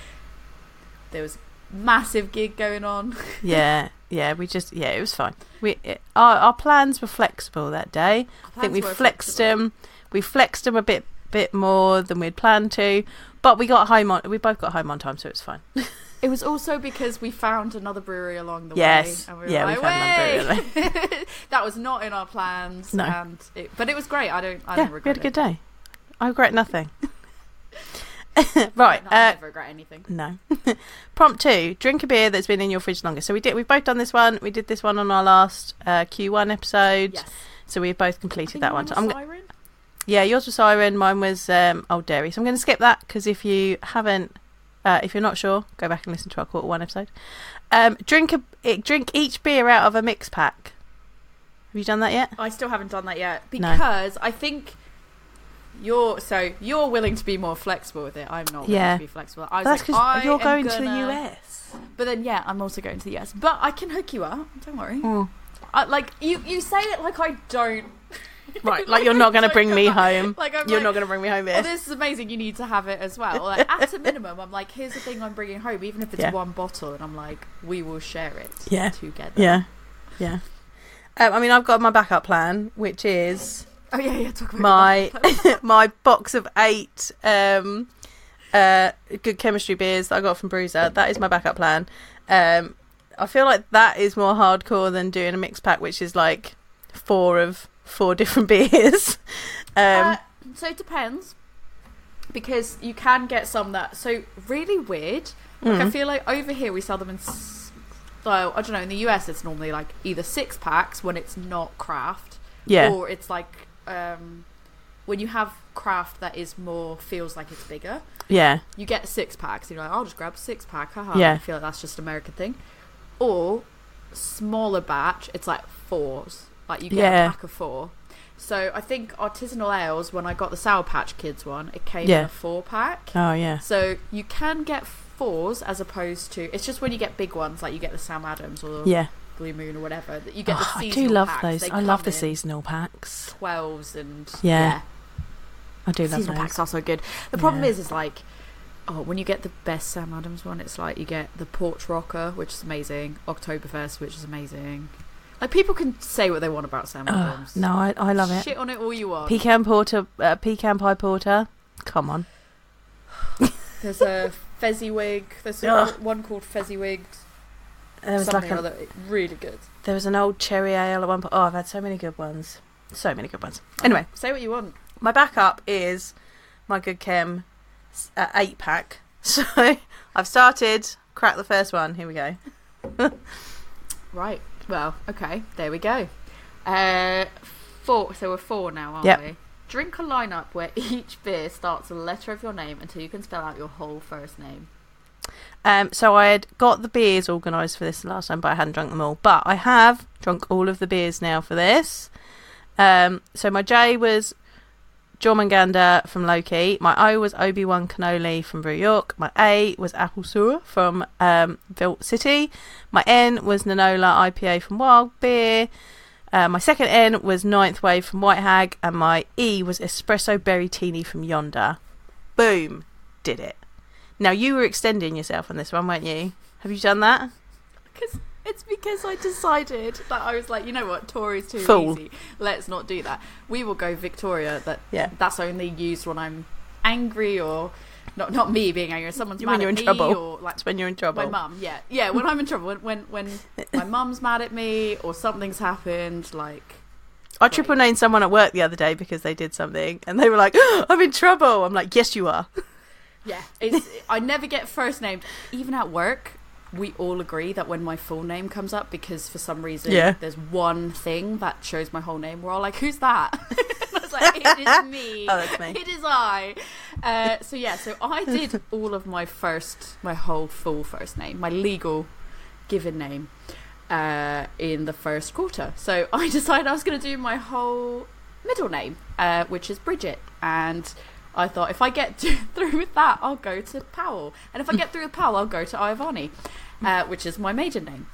there was massive gig going on. yeah, yeah. We just yeah, it was fine. We it, our our plans were flexible that day. I think we flexed flexible. them. We flexed them a bit bit more than we'd planned to, but we got home on. We both got home on time, so it was fine. It was also because we found another brewery along the Yes. way. And we were Yeah, we like, found another "Way!" that was not in our plans. No. And it, but it was great. I don't. I yeah, don't we regret had a good it. day. I regret nothing. right. I Uh, never regret anything. No. Prompt two: drink a beer that's been in your fridge longer. So we did. We've both done this one. We did this one on our last uh, Q1 episode. Yes. So we've both completed that one. I'm Siren. yeah, yours was Siren. Mine was um, Old Dairy. So I'm going to skip that because if you haven't, uh, if you're not sure, go back and listen to our quarter one episode. Um, drink a eh, drink each beer out of a mix pack. Have you done that yet? I still haven't done that yet No. because I think you're so you're willing to be more flexible with it. I'm not willing Yeah. to be flexible. I That's because I you're going to the US. But then yeah, I'm also going to the US. But I can hook you up. Don't worry. Mm. I, like you, you say it like I don't. Right, like you're not going to bring me home. Like I'm You're like, not going to bring me home Oh, this is amazing. You need to have it as well. Like at a minimum, I'm like, here's the thing I'm bringing home, even if it's Yeah. one bottle, and I'm like, we will share it Yeah. together. Yeah, yeah. Um, I mean, I've got my backup plan, which is Oh yeah, yeah. Talk about my my box of eight um, uh, good chemistry beers that I got from Bruiser. That is my backup plan. Um, I feel like that is more hardcore than doing a mix pack, which is like four of four different beers. um, Uh, so it depends because you can get some that so really weird. Like I mm, feel like over here we sell them in. s- Well, I don't know. In the US, it's normally like either six packs when it's not craft, yeah, or it's like um, when you have craft that is more feels like it's bigger. yeah, You get six packs. You're like, I'll just grab a six pack. Haha. Yeah. I feel like that's just American thing. Or smaller batch. It's like fours. Like you get Yeah. a pack of four. So I think artisanal ales. When I got the Sour Patch Kids one, it came in a four pack. oh yeah, So you can get fours as opposed to. It's just when you get big ones, like you get the Sam Adams or the yeah. Blue Moon or whatever, that you get the Oh, I do love packs. those. They I love the seasonal packs. Twelves and Yeah. I do love seasonal those. packs are so good. The problem Yeah. is, is like, oh, when you get the best Sam Adams one, it's like you get the Porch Rocker, which is amazing, Oktoberfest, which is amazing. Like people can say what they want about Sam Oh, Adams. no, I, I love it. Shit on it all you want. Pecan porter, uh, pecan pie porter. Come on. There's a Fezziwig. There's a, one called Fezziwig. There was Something like a. Really good. there was an old cherry ale at one point. Oh, I've had so many good ones. So many good ones. Anyway, say what you want. my backup is my good chem uh, eight pack. So I've started. Crack the first one. Here we go. Right. Well, okay. There we go. Uh, four. So we're four now, aren't Yep. we? Drink a lineup where each beer starts with a letter of your name until you can spell out your whole first name. Um, so I had got the beers organised for this last time, but I hadn't drunk them all. But I have drunk all of the beers now for this. Um, so my J was Jormungandr from Loki. My O was Obi Wan Cannoli from Brew York. My A was Apple Sewer from um, Vault City. My N was Nanola IPA from Wild Beer. Uh, my second N was Ninth Wave from White Hag, and my E was Espresso Berry Teeny from Yonder. Boom, did it. Now you were extending yourself on this one, weren't you? Have you done that? Because it's because I decided that I was like, you know what, Tori's too Fool. easy. Let's not do that. We will go Victoria. That Yeah. that's only used when I'm angry or not. Not me being angry. Someone's When mad you're at in me trouble. or like That's when you're in trouble. my mum. Yeah, yeah. When I'm in trouble, when when, when my mum's mad at me or something's happened, like I triple named someone at work the other day because they did something, and they were like, oh, "I'm in trouble." I'm like, "Yes, you are." Yeah, it's, I never get first named. Even at work, we all agree that when my full name comes up, because for some reason Yeah. there's one thing that shows my whole name, we're all like, "Who's that?" I was like, "It is me. Oh, that's me. It is I." Uh, so yeah, so I did all of my first, my whole full first name, my legal given name, uh, in the first quarter. So I decided I was going to do my whole middle name, uh, which is Bridget, and I thought if I get to, through with that, I'll go to Powell, and if I get through with Powell, I'll go to Iovani, uh, which is my maiden name.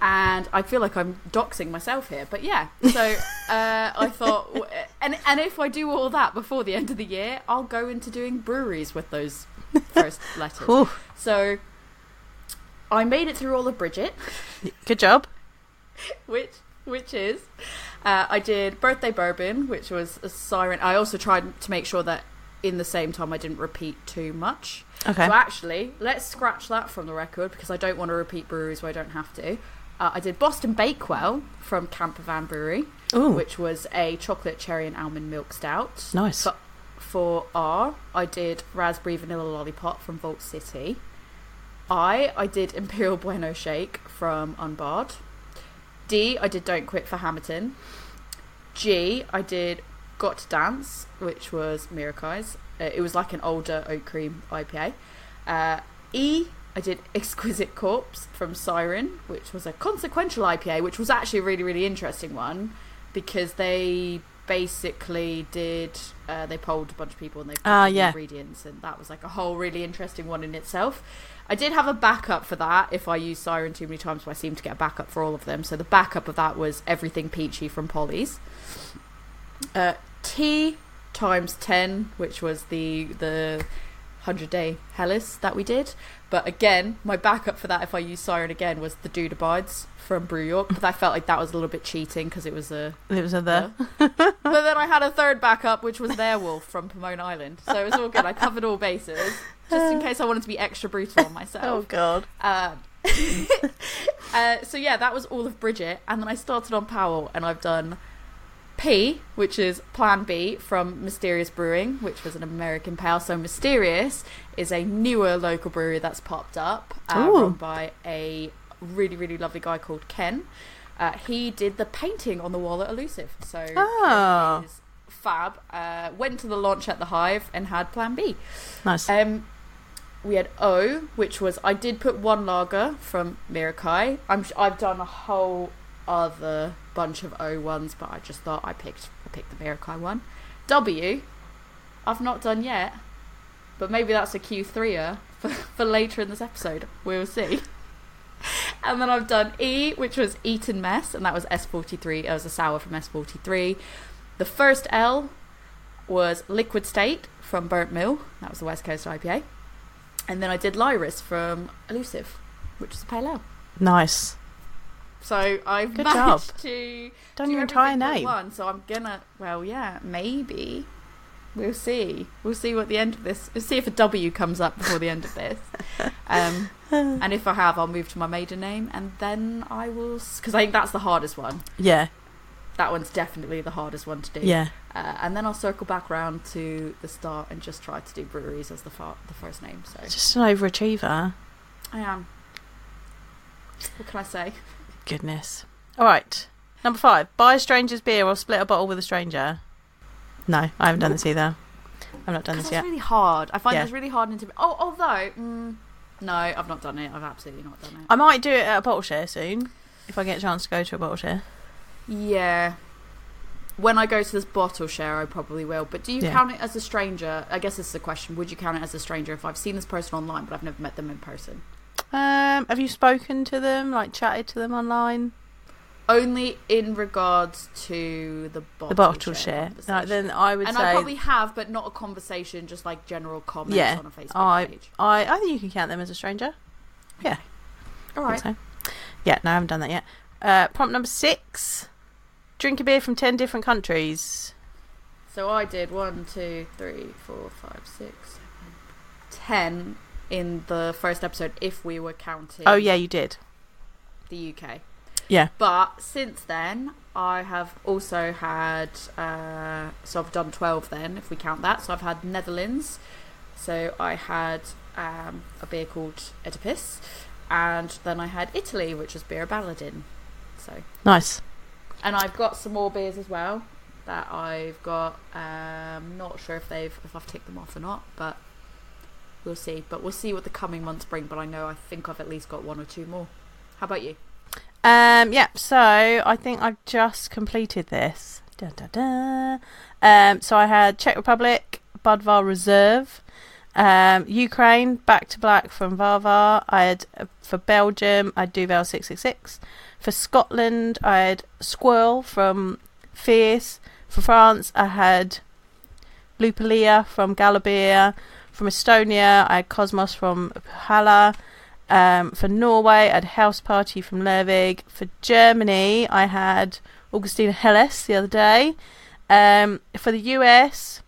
And I feel like I'm doxing myself here, but yeah. So uh, I thought, and and if I do all that before the end of the year, I'll go into doing breweries with those first letters. Ooh, So I made it through all of Bridget, good job. which which is uh, I did birthday bourbon, which was a siren. I also tried to make sure that in the same time I didn't repeat too much. Okay. So actually, let's scratch that from the record because I don't want to repeat breweries where I don't have to. Uh, I did Boston Bakewell from Campervan Brewery, Ooh, which was a chocolate cherry and almond milk stout. nice. For, for R, I did raspberry vanilla lollipop from Vault City. I, I did Imperial Bueno Shake from Unbarred. D, I did Don't Quit for Hamilton. G, I did Got to Dance, which was Mirakai's. Uh, it was like an older oat cream IPA. Uh, e, I did Exquisite Corpse from Siren, which was a consequential IPA, which was actually a really, really interesting one because they basically did uh, they polled a bunch of people and they picked Ah, the yeah. ingredients and that was like a whole really interesting one in itself. I did have a backup for that if I use Siren too many times, so I seem to get a backup for all of them. So the backup of that was everything peachy from Polly's. Uh, T times ten, which was the the hundred day Helles that we did. But again, my backup for that, if I use Siren again, was the Dude Abides from Brew York. But I felt like that was a little bit cheating because it was a. It was a the. but then I had a third backup, which was Their Wolf from Pomona Island. So it was all good. I covered all bases just in case I wanted to be extra brutal on myself. Oh god. Um, uh, so yeah, that was all of Bridget, and then I started on Powell, and I've done P, which is Plan B from Mysterious Brewing, which was an American pale. So Mysterious is a newer local brewery that's popped up, uh, Ooh. run by a really really lovely guy called Ken. Uh, he did the painting on the wall at Elusive, so Ken Oh. is fab. Uh, went to the launch at the Hive and had Plan B. Nice. Um, we had O, which was I did put one lager from Mirakai. I'm I've done a whole other bunch of O ones, but I just thought I picked I picked the Mirakai one. W, I've not done yet, but maybe that's a Q threer for for later in this episode. We'll see. And then I've done E, which was Eton Mess, and that was S43. It was a sour from S43. The first L was Liquid State from Burnt Mill. That was the West Coast IPA. And then I did Lyris from Elusive, which is a pale ale. nice. So I've Good managed job. to Done do your entire name. One, so I'm gonna. Well, yeah, maybe. We'll see. We'll see what the end of this. We'll see if a W comes up before the end of this. Um, and if I have, I'll move to my maiden name, and then I will. Because I think that's the hardest one. Yeah. That one's definitely the hardest one to do. Yeah. Uh, and then I'll circle back round to the start and just try to do breweries as the far, the first name. So Just an overachiever. I am. What can I say? Goodness. All right. Number five. Buy a stranger's beer or split a bottle with a stranger. No, I haven't done this either. I've not done this yet. really hard. I find Yeah. that's really hard. Into oh, although mm, no, I've not done it. I've absolutely not done it. I might do it at a bottle share soon if I get a chance to go to a bottle share. yeah. When I go to this bottle share, I probably will. But do you Yeah. count it as a stranger? I guess this is the question. Would you count it as a stranger if I've seen this person online but I've never met them in person? Um, have you spoken to them, like chatted to them online? Only in regards to the bottle, the bottle share. share. Like, then I would and say I probably have, but not a conversation, just like general comments Yeah. on a Facebook I- page. I I think you can count them as a stranger. Yeah. I right. so. Yeah, no, I haven't done that yet. Uh, prompt number six: drink a beer from ten different countries. So I did one, two, three, four, five, six, seven, ten in the first episode if we were counting Oh yeah, you did. the UK. Yeah. But since then, I have also had. Uh, so I've done twelve. Then, if we count that, so I've had Netherlands. So I had um, a beer called Oedipus, and then I had Italy, which was Birra Baladin. So Nice. and I've got some more beers as well that I've got. Um, not sure if they've if I've ticked them off or not, but we'll see. But we'll see what the coming months bring. But I know I think I've at least got one or two more. How about you? Um, yeah, so I think I've just completed this. Da, da, da. Um, so I had Czech Republic, Budvar Reserve, um, Ukraine, Back to Black from Varvar. I had uh, for Belgium, I had Duvel 666. For Scotland, I had Squirrel from Fierce. For France, I had Lupalia from Galabia. From Estonia, I had Cosmos from Hala. Um, for Norway, I had House Party from Lervig. For Germany, I had Augustiner Helles the other day. Um, for the US,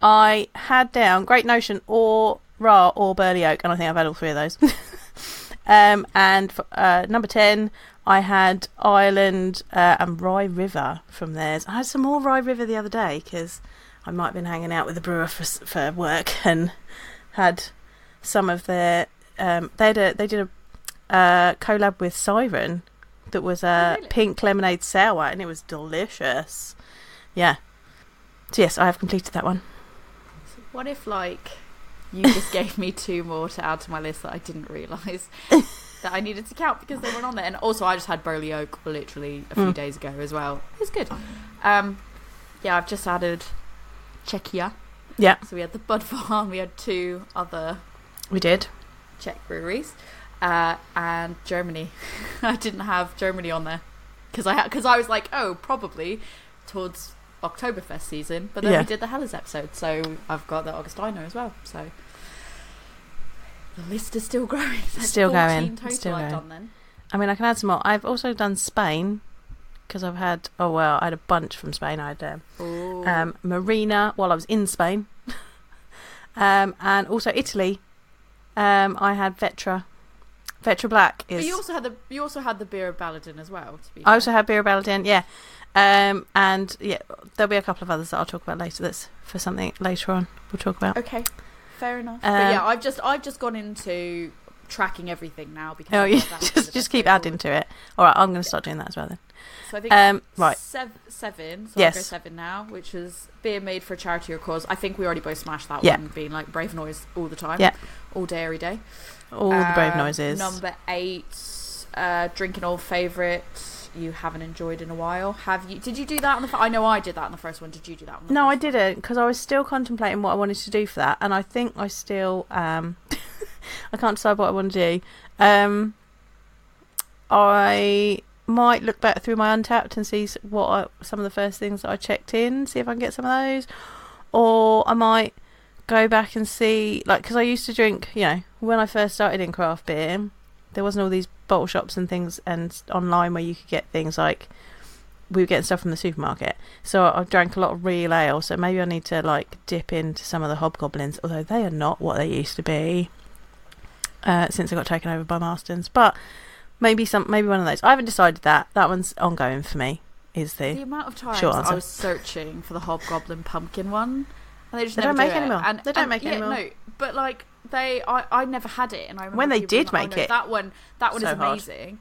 I had down Great Notion or Ra or Burley Oak, and I think I've had all three of those. um, and for, uh, number 10, I had Ireland uh, and Rye River from theirs. I had some more Rye River the other day because I might have been hanging out with the brewer for, for work and had some of their. Um, they had a, they did a uh, collab with Siren that was a Oh, really? pink lemonade sour and it was delicious. Yeah. So yes, I have completed that one. So What if like you just gave me two more to add to my list that I didn't realise that I needed to count because they weren't on there. And also, I just had Burley Oak literally a few Mm. days ago as well. It's good. Um, yeah, I've just added Czechia. Yeah, So we had the Budvar. We had two other we did. Czech breweries, uh, and Germany. I didn't have Germany on there because I because I was like, oh, probably towards Oktoberfest season. But then Yeah. we did the Helles episode, so I've got the Augustiner as well. So the list is still growing. Still 14 going, still I've going. done then. I mean, I can add some more. I've also done Spain because I've had. Oh well, I had a bunch from Spain. I had um, um, Marina while I was in Spain, um, and also Italy. Um, I had Vetra. Vetra Black but is. you also had the you also had the Birra Baladin as well. To be I fair. also had Birra Baladin, yeah. Um, and yeah, there'll be a couple of others that I'll talk about later. That's for something later on. We'll talk about. okay, fair enough. Um, but yeah, I've just I've just gone into tracking everything now because Oh yeah, thought that would be the just just keep adding to it. All right, I'm going to start doing that as well then. So I think Um, right. sev- seven. So Yes. Seven now, which was beer made for a charity or cause. I think we already both smashed that Yeah. one, being like brave noise all the time. Yeah. All day, every day. All the brave Um, noises. Number eight, uh, drinking old favourite. You haven't enjoyed in a while. Have you? Did you do that on the? F- I know I did that on the first one. Did you do that? on the No, I didn't because I was still contemplating what I wanted to do for that, and I think I still um, I can't decide what I want to do. Um, I might look back through my Untappd and see what I, some of the first things that I checked in, see if I can get some of those, or I might go back and see like because I used to drink, you know, when I first started in craft beer, there wasn't all these bottle shops and things and online where you could get things like we were getting stuff from the supermarket. So I drank a lot of real ale. So maybe I need to like dip into some of the hobgoblins, although they are not what they used to be uh, since they got taken over by Marston's. But maybe some, maybe one of those. I haven't decided that. That one's ongoing for me. Is The the amount of times I was searching for the hobgoblin pumpkin one, and they just They never don't make do anymore. And, They don't and- make yeah, anymore. No, but like they, I, I never had it, and I remember When they did like, "Oh, make no, it. that one, that one So is hard. amazing.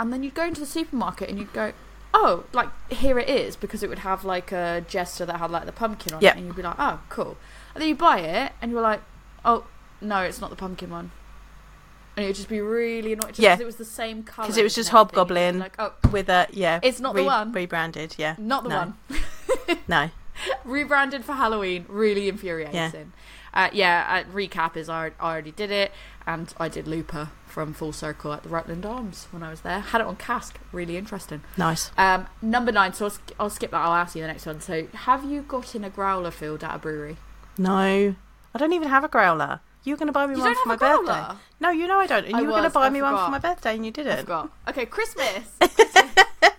And then you'd go into the supermarket and you'd go, oh, like here it is, because it would have like a jester that had like the pumpkin on Yep. it, and you'd be like, oh, cool. And then you buy it, and you're like, oh, no, it's not the pumpkin one. And it would just be really annoying. Just Yeah. it was the same color. Because it was just Hobgoblin. and you'd be Like, oh, with a yeah, It's not the one. rebranded. Yeah, not the No. one. no, rebranded for Halloween. Really infuriating. Uh, yeah, uh, recap is I, I already did it, and I did Looper from Full Circle at the Rutland Arms when I was there. Had it on cask. Really interesting. nice. Um, number nine. So I'll, sk- I'll skip that. I'll ask you the next one. So, have you got in a growler filled at a brewery? No, I don't even have a growler. You were going to buy me You one for my have a growler. birthday. No, you know I don't. And I you were going to buy I me one for my birthday, and you I didn't. forgot. Okay, Christmas.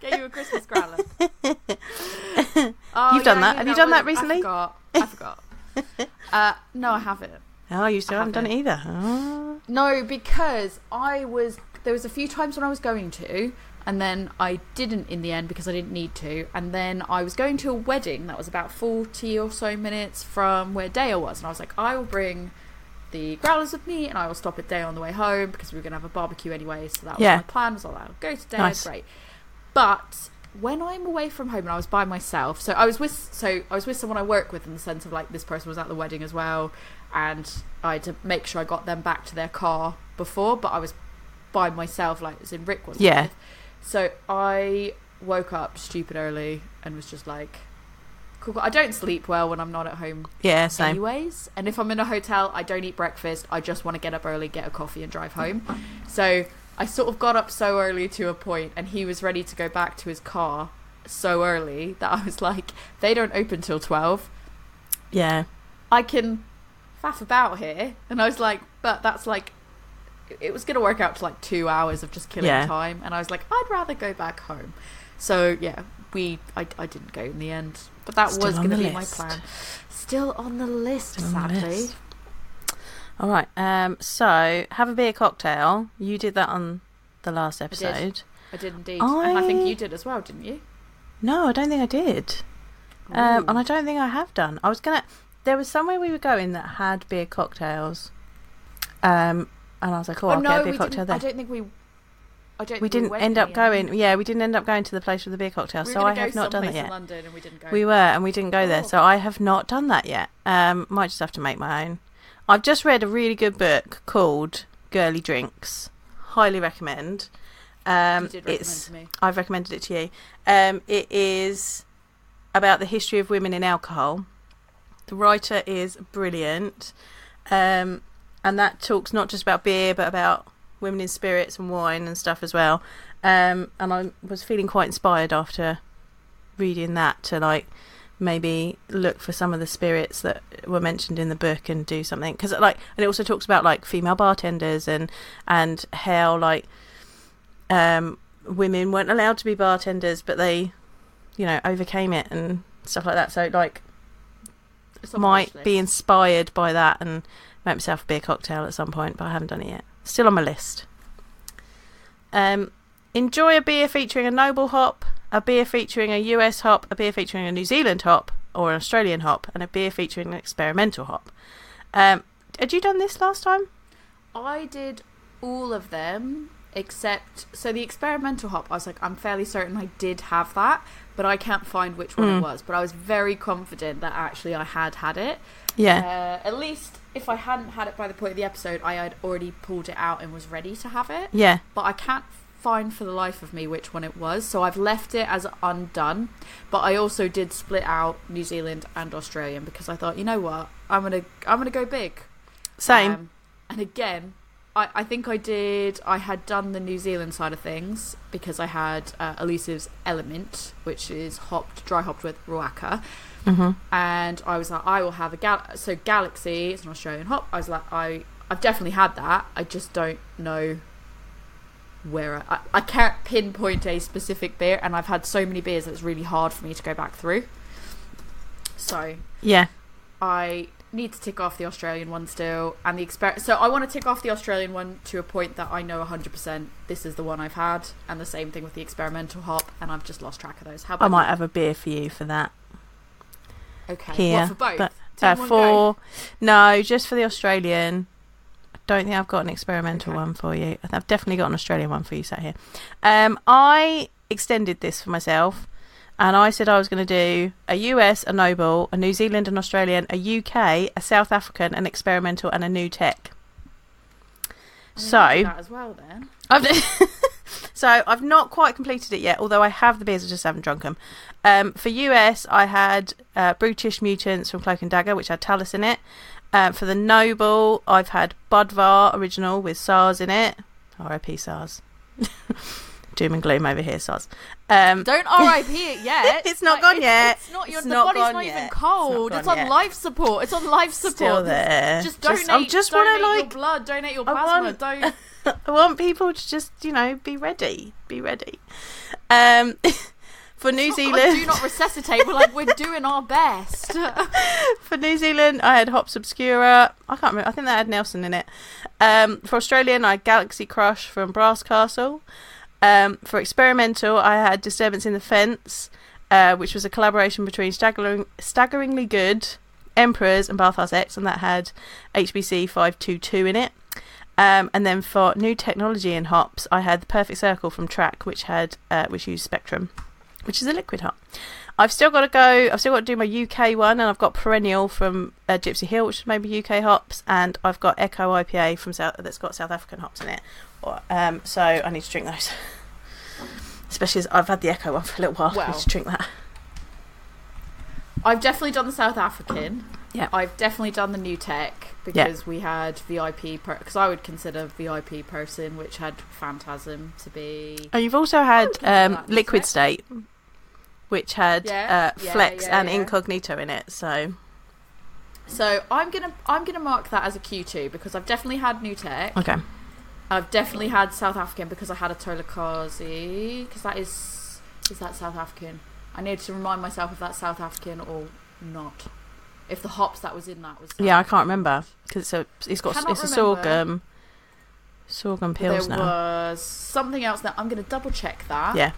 Get you a Christmas growler. Oh, You've done yeah, that. Have you done that recently? I forgot. I forgot. uh, no, I haven't. Oh, you still I haven't done it either. Oh. No, because I was there was a few times when I was going to, and then I didn't in the end because I didn't need to. And then I was going to a wedding that was about 40 or so minutes from where Dale was. And I was like, I will bring the growlers with me and I will stop at Dale on the way home because we were going to have a barbecue anyway. So that was Yeah. my plan. Was like, I'll go to Dale, Nice. great. But when I'm away from home and I was by myself, so I was with so I was with someone I work with in the sense of like this person was at the wedding as well, and I had to make sure I got them back to their car before, but I was by myself, like as in Rick was. Yeah. with. So I woke up stupid early and was just like, cool. cool. I don't sleep well when I'm not at home Yeah, same. anyways. And if I'm in a hotel, I don't eat breakfast. I just want to get up early, get a coffee, and drive home. So I sort of got up so early to a point, and he was ready to go back to his car so early that I was like, they don't open till 12. Yeah. I can faff about here. And I was like, but that's like, it was going to work out to like two hours of just killing Yeah. time. And I was like, I'd rather go back home. So yeah, we, I, I didn't go in the end. But that Still was going to be my plan. Still on the list, Still on the sadly. list. All right. Um. So have a beer cocktail. You did that on the last episode. I did indeed. And I think you did as well, didn't you? No, I don't think I did. Um, and I don't think I have done. I was gonna. There was somewhere we were going that had beer cocktails. Um, and I was like, oh, I'll oh, get no, a beer cocktail didn't, I don't think we. I don't We didn't went end up going. Yeah, we didn't end up going to the place with the beer cocktail. We so I have not done in yet. London and we didn't go. We were, and we didn't go there. Oh. So I have not done that yet. Um, might just have to make my own. I've just read a really good book called Girly Drinks. Highly recommend. Um, recommend it's. I've recommended it to you. Um, it is about the history of women in alcohol. The writer is brilliant, um, and that talks not just about beer but about women in spirits and wine and stuff as well. Um, and I was feeling quite inspired after reading that to like maybe look for some of the spirits that were mentioned in the book and do something. Because like and it also talks about like female bartenders and and how like um women weren't allowed to be bartenders but they you know overcame it and stuff like that. So like It's on my might be inspired by that and make myself a beer cocktail at some point but I haven't done it yet still on my list um enjoy a beer featuring a noble hop a beer featuring a US hop, a beer featuring a New Zealand hop, or an Australian hop, and a beer featuring an experimental hop. Um, had you done this last time? I did all of them except so the experimental hop. I was like, I'm fairly certain I did have that, but I can't find which one Mm. it was. But I was very confident that actually I had had it. Yeah, Uh, at least if I hadn't had it by the point of the episode, I had already pulled it out and was ready to have it. yeah, But I can't find for the life of me which one it was, so I've left it as undone. But I also did split out New Zealand and Australian because I thought, you know what, I'm gonna I'm gonna go big. same. Um, and again, I, I think I did. I had done the New Zealand side of things because I had uh, Elusive's Element, which is hopped, dry hopped with Riwaka, hmm and I was like, I will have a gal. So Galaxy, it's an Australian hop. I was like, I I've definitely had that. I just don't know where I, I, I can't pinpoint a specific beer, and I've had so many beers that it's really hard for me to go back through. So Yeah, I need to tick off the Australian one still, and the exper- So I want to tick off the Australian one to a point that I know 100% this is the one I've had, and the same thing with the experimental hop, and I've just lost track of those. How about I might have a beer for you for that? Okay, here. what, for both? But uh, one for go? no, just for the Australian. I don't think I've got an experimental Okay. one for you. I've definitely got an Australian one for you sat here. Um, I extended this for myself, and I said I was going to do a US, a Noble, a New Zealand, an Australian, a UK, a South African, an experimental, and a new tech. I'm So that as well then. I've so I've not quite completed it yet, although I have the beers, I just haven't drunk them. Um, for US, I had uh, Brutish Mutants from Cloak and Dagger, which had Talus in it. Um, for the Noble, I've had Budvar original with Saaz in it. R.I.P. Saaz. Doom and gloom over here, Saaz. Um, Don't RIP it yet. It's not gone yet. It's not. Your, It's the not body's not yet. even cold. not It's, on yet. life support. It's on life support. still there. Just donate. I just donate want to your blood. Donate your plasma. want- Don't. I want people to just, you know, be ready. Be ready. Um, for New It's Zealand. like, do not resuscitate. We're like we're doing our best. For New Zealand, I had Hops Obscura. I can't remember. I think that had Nelson in it. Um, for Australian, I had Galaxy Crush from Brass Castle. Um, for experimental, I had Disturbance in the Fence, uh, which was a collaboration between Staggering, Staggeringly Good, Emperors, and Bathhouse X, and that had HBC 522 in it. Um, and then for new technology in hops, I had the Perfect Circle from Track, which had uh, which used Spectrum, which is a liquid hop. I've still got to go. I've still got to do my UK one, and I've got Perennial from uh, Gypsy Hill, which is maybe UK hops, and I've got Echo IPA from South that's got South African hops in it. Um, so I need to drink those. Especially as I've had the Echo one for a little while. I Well. need to drink that. I've definitely done the South African. Yeah. I've definitely done the new tech because we had VIP because I would consider VIP person, which had Phantasm to be. And you've also had um, Liquid tech. State, which had Yeah, uh, yeah, Flex yeah, and yeah. Incognito in it. So So I'm gonna I'm gonna mark that as a Q2 because I've definitely had new tech. okay, I've definitely had South African because I had a Tolakazi because that is is that South African. I need to remind myself if that's South African or not. If the hops that was in that was South yeah, I can't remember because it's a it's got it's a remember. sorghum sorghum There pills now. was something else that I'm going to double check that. Yeah.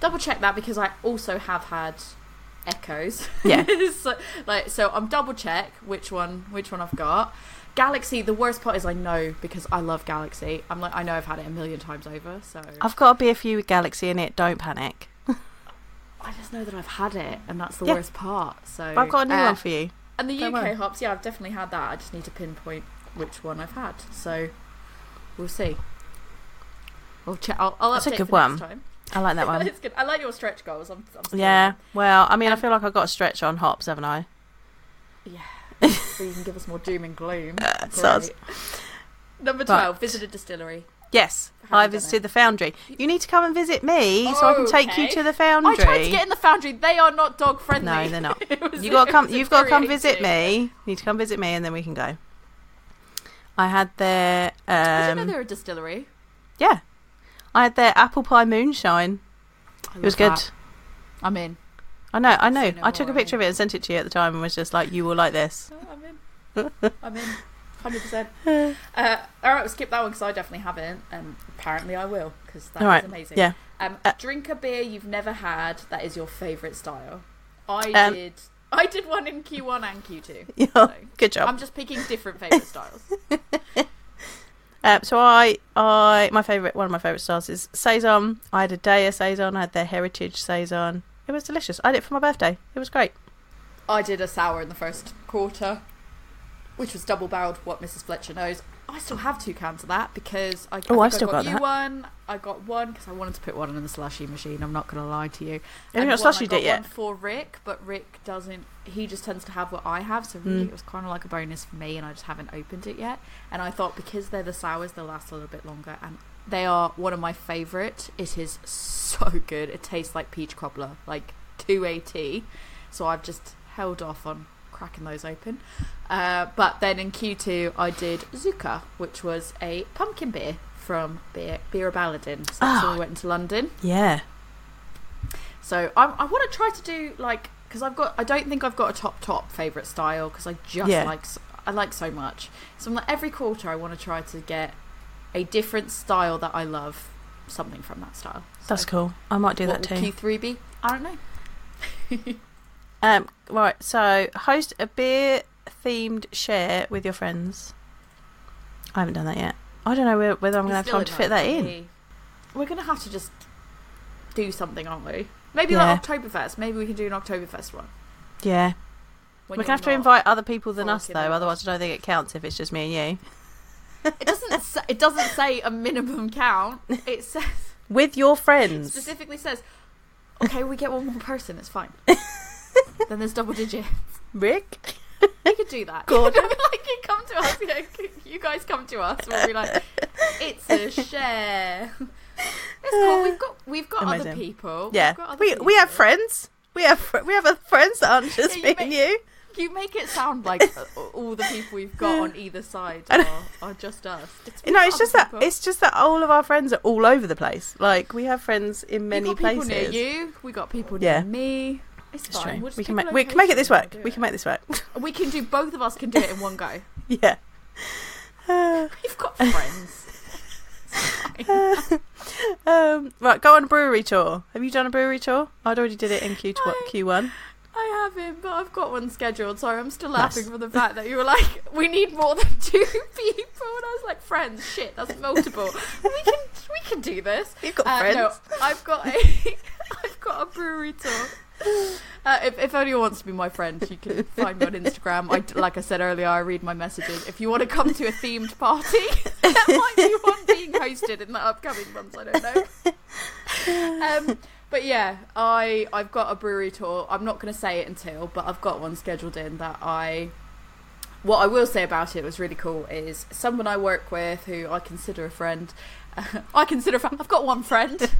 Double check that because I also have had echoes. Yeah. so, like so I'm double check which one which one I've got. Galaxy, the worst part is I know because I love Galaxy. I'm like I know I've had it a million times over, so I've got a beer for you with Galaxy in it. Don't panic. I just know that I've had it and that's the Yeah. worst part. So But I've got a new uh, one for you. And the Don't UK worry. hops, yeah, I've definitely had that. I just need to pinpoint which one I've had. So we'll see. We'll check. I'll, I'll That's a good one. time. I like that one. it's good. I like your stretch goals. I'm, I'm yeah. Well, I mean, I Um, feel like I've got a stretch on hops, haven't I? So you can give us more doom and gloom. Uh, soz. Great. Number Right. visit a distillery. Yes, Have I done visited it? the foundry. You need to come and visit me so I can take you Okay. to the foundry. I tried to get in the foundry. They are not dog friendly. No, they're not. It was- you got to it come. was You've got to come visit infuriating. me. You need to come visit me, and then we can go. I had their I didn't know um, they were a distillery. yeah, I had their apple pie moonshine. I It was love good. that. I'm in. I know, I know. I took a picture of it and sent it to you at the time, and was just like, "You will like this." I'm in. I'm in. Hundred percent. Uh, all right, we'll skip that one because I definitely haven't, and apparently I will because that All right, amazing. yeah. Um, Uh, drink a beer you've never had that is your favourite style. I Um, did. I did one in Q1 and Q2. Yeah, So, good job. I'm just picking different favourite styles. Um, so I, I, my favorite, one of my favorite styles is saison. I had a day of saison. I had their heritage saison. It was delicious. I had it for my birthday. It was great. I did a sour in the first quarter, which was double barreled. What Mrs. Fletcher knows. I still have two cans of that because I, I Oh, think I've still I got got, you one. I got one because I wanted to put one in the slushy machine. I'm not going to lie to you. I slushied got it yet? For Rick, but Rick doesn't. He just tends to have what I have, so really Mm. it was kind of like a bonus for me, and I just haven't opened it yet. And I thought because they're the sours, they'll last a little bit longer, and they are one of my favourite. It is so good. It tastes like peach cobbler, like two AT. So I've just held off on cracking those open. Uh, but then in Q2, I did Zucca, which was a pumpkin beer from Beer, Birra Baladin. So that's Ah. when we went into London. Yeah. So I, I want to try to do like because I've got I don't think I've got a top top favorite style because I just Yeah. like I like so much. So I'm like every quarter I want to try to get a different style that I love, something from that style. That's cool. I might do that too. Q3 be? I don't know. Um, right. So host a beer themed share with your friends. I haven't done that yet. I don't know whe- whether I'm going to have time to fit that in. We're gonna have to just do something, aren't we? Maybe Yeah. like Oktoberfest. Maybe we can do an Oktoberfest one. Yeah. when We're going to have to invite other people than us though. Otherwise, I don't think it counts if it's just me and you. It doesn't. Say, it doesn't say a minimum count. It says With your friends. specifically says, okay, we get one more person. It's fine. then there's double digit. Rick. We could do that. Gordon. like you come to us. Yeah, you guys come to us. We'll be like, it's a share. It's cool. We've got we've got other people. Yeah. We've got other We we have friends. We have we have friends that aren't just Yeah, me you and you. You make it sound like uh, all the people we've got on either side are, are just us. It's No, it's just that people. it's just that all of our friends are all over the place. Like we have friends in many we got people places. near you. We got people Yeah. near me. It's It's fine. We'll we can make we can make it this work. We can make this work. We can do both of us can do it in one go. yeah. Uh, We've got friends. Fine. um, right, go on a brewery tour. Have you done a brewery tour? I'd already did it in Q I- Q1. I haven't, but I've got one scheduled. Sorry, I'm still laughing Nice. from the fact that you were like, "We need more than two people," and I was like, "Friends, shit, that's multiple. we can, we can do this." You've got Uh, friends. No, I've got a, I've got a brewery tour. Uh, if, if anyone wants to be my friend, you can find me on Instagram. I, like I said earlier, I read my messages. If you want to come to a themed party, there might be one being hosted in the upcoming months. I don't know. Um, but yeah, I I've got a brewery tour. I'm not going to say it until, but I've got one scheduled in that I. What I will say about it was really cool is someone I work with who I consider a friend. I consider a friend. I've got one friend.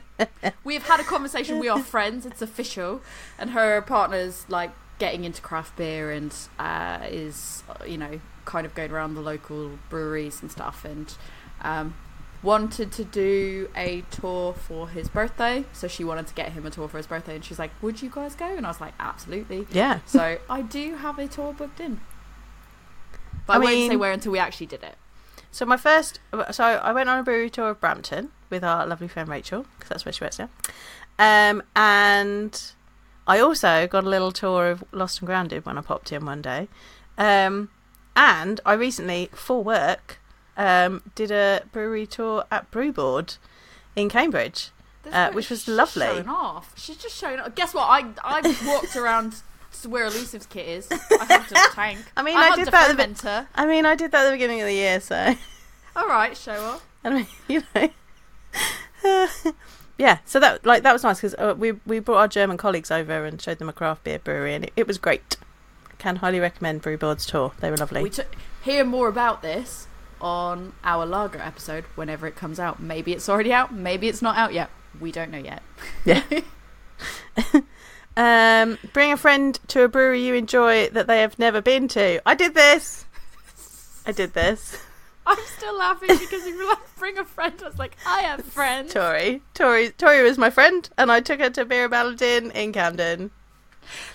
we have had a conversation. We are friends. It's official, and her partner's like getting into craft beer and uh, is uh, you know kind of going around the local breweries and stuff and um, wanted to do a tour for his birthday. So she wanted to get him a tour for his birthday, and she's like, "Would you guys go?" And I was like, "Absolutely." yeah. So I do have a tour booked in, but I I, won't say where until we actually did it. So my first, so I went on a brewery tour of Brampton with our lovely friend Rachel, because that's where she works now. Um, and I also got a little tour of Lost and Grounded when I popped in one day. Um, and I recently, for work, um, did a brewery tour at Brewboard in Cambridge. Uh, which was lovely. Showing off. She's just showing off. Guess what? I I walked around to where Elusive's kit is. I hugged a tank. I mean, I hugged did that at the- I mean, I did that at the beginning of the year, so All right, show off. I mean, you know. yeah, so that like that was nice because uh, we we brought our German colleagues over and showed them a craft beer brewery, and it, it was great. Can highly recommend Brewboard's tour. They were lovely. We took hear more about this on our lager episode whenever it comes out. Maybe it's already out. Maybe it's not out yet. We don't know yet. Yeah. um, bring a friend to a brewery you enjoy that they have never been to. I did this. I did this. I'm still laughing because you were like, bring a friend. I was like, I have friends. Tori, Tori, Tori was my friend, and I took her to Birra Baladin in Camden.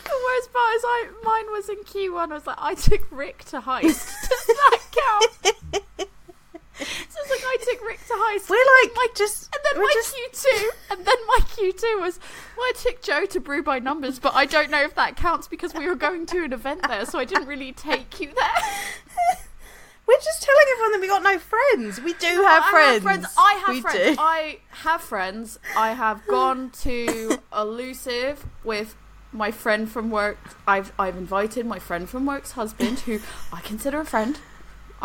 The worst part is I mine was in Q1. I was like, I took Rick to heist. Does that count? So it's like I took Rick to high school. We're like My- just, And then my just Q2, and then my Q2 was, well, I took Joe to Brew by Numbers, but I don't know if that counts because we were going to an event there, so I didn't really take you there. We're just telling everyone that we got no friends. We do have I friends. have friends. I have we friends. Do. I have friends. I have gone to Elusive with my friend from work. I've I've invited my friend from work's husband, who I consider a friend.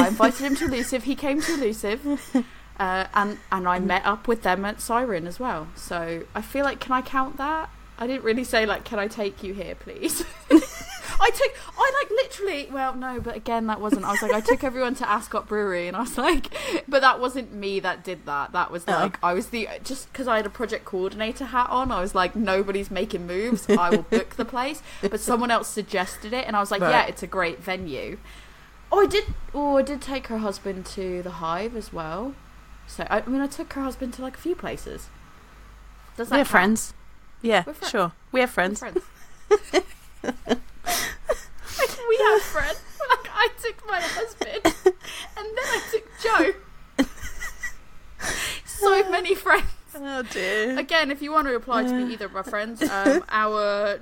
I invited him to Elusive. He came to Elusive. Uh, and and I met up with them at Siren as well. So I feel like can I count that? I didn't really say like can I take you here, please. I took I like literally well no, but again that wasn't. I was like I took everyone to Ascot Brewery, and I was like, but that wasn't me that did that. That was Oh. like I was the just because I had a project coordinator hat on. I was like nobody's making moves. I will book the place, but someone else suggested it, and I was like, Right. yeah, it's a great venue. Oh, I did. Oh, I did take her husband to the Hive as well. So I, I mean, I took her husband to like a few places. Does that We're count? friends. Yeah, We're fri- sure. We have We're friends. friends. Like, we have friends. Like I took my husband, and then I took Joe. so many friends. Oh dear. Again, if you want to reply to me, either of our friends, um, our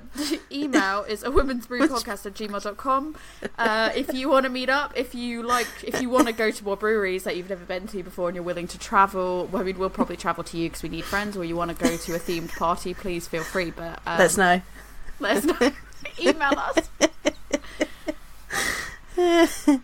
email is a women's brew podcast at gmail.com. Uh, if you want to meet up, if you like, if you want to go to more breweries that you've never been to before and you're willing to travel, well, I mean, we'll probably travel to you because we need friends, or you want to go to a themed party, please feel free. But um, Let's know. let us know. email us.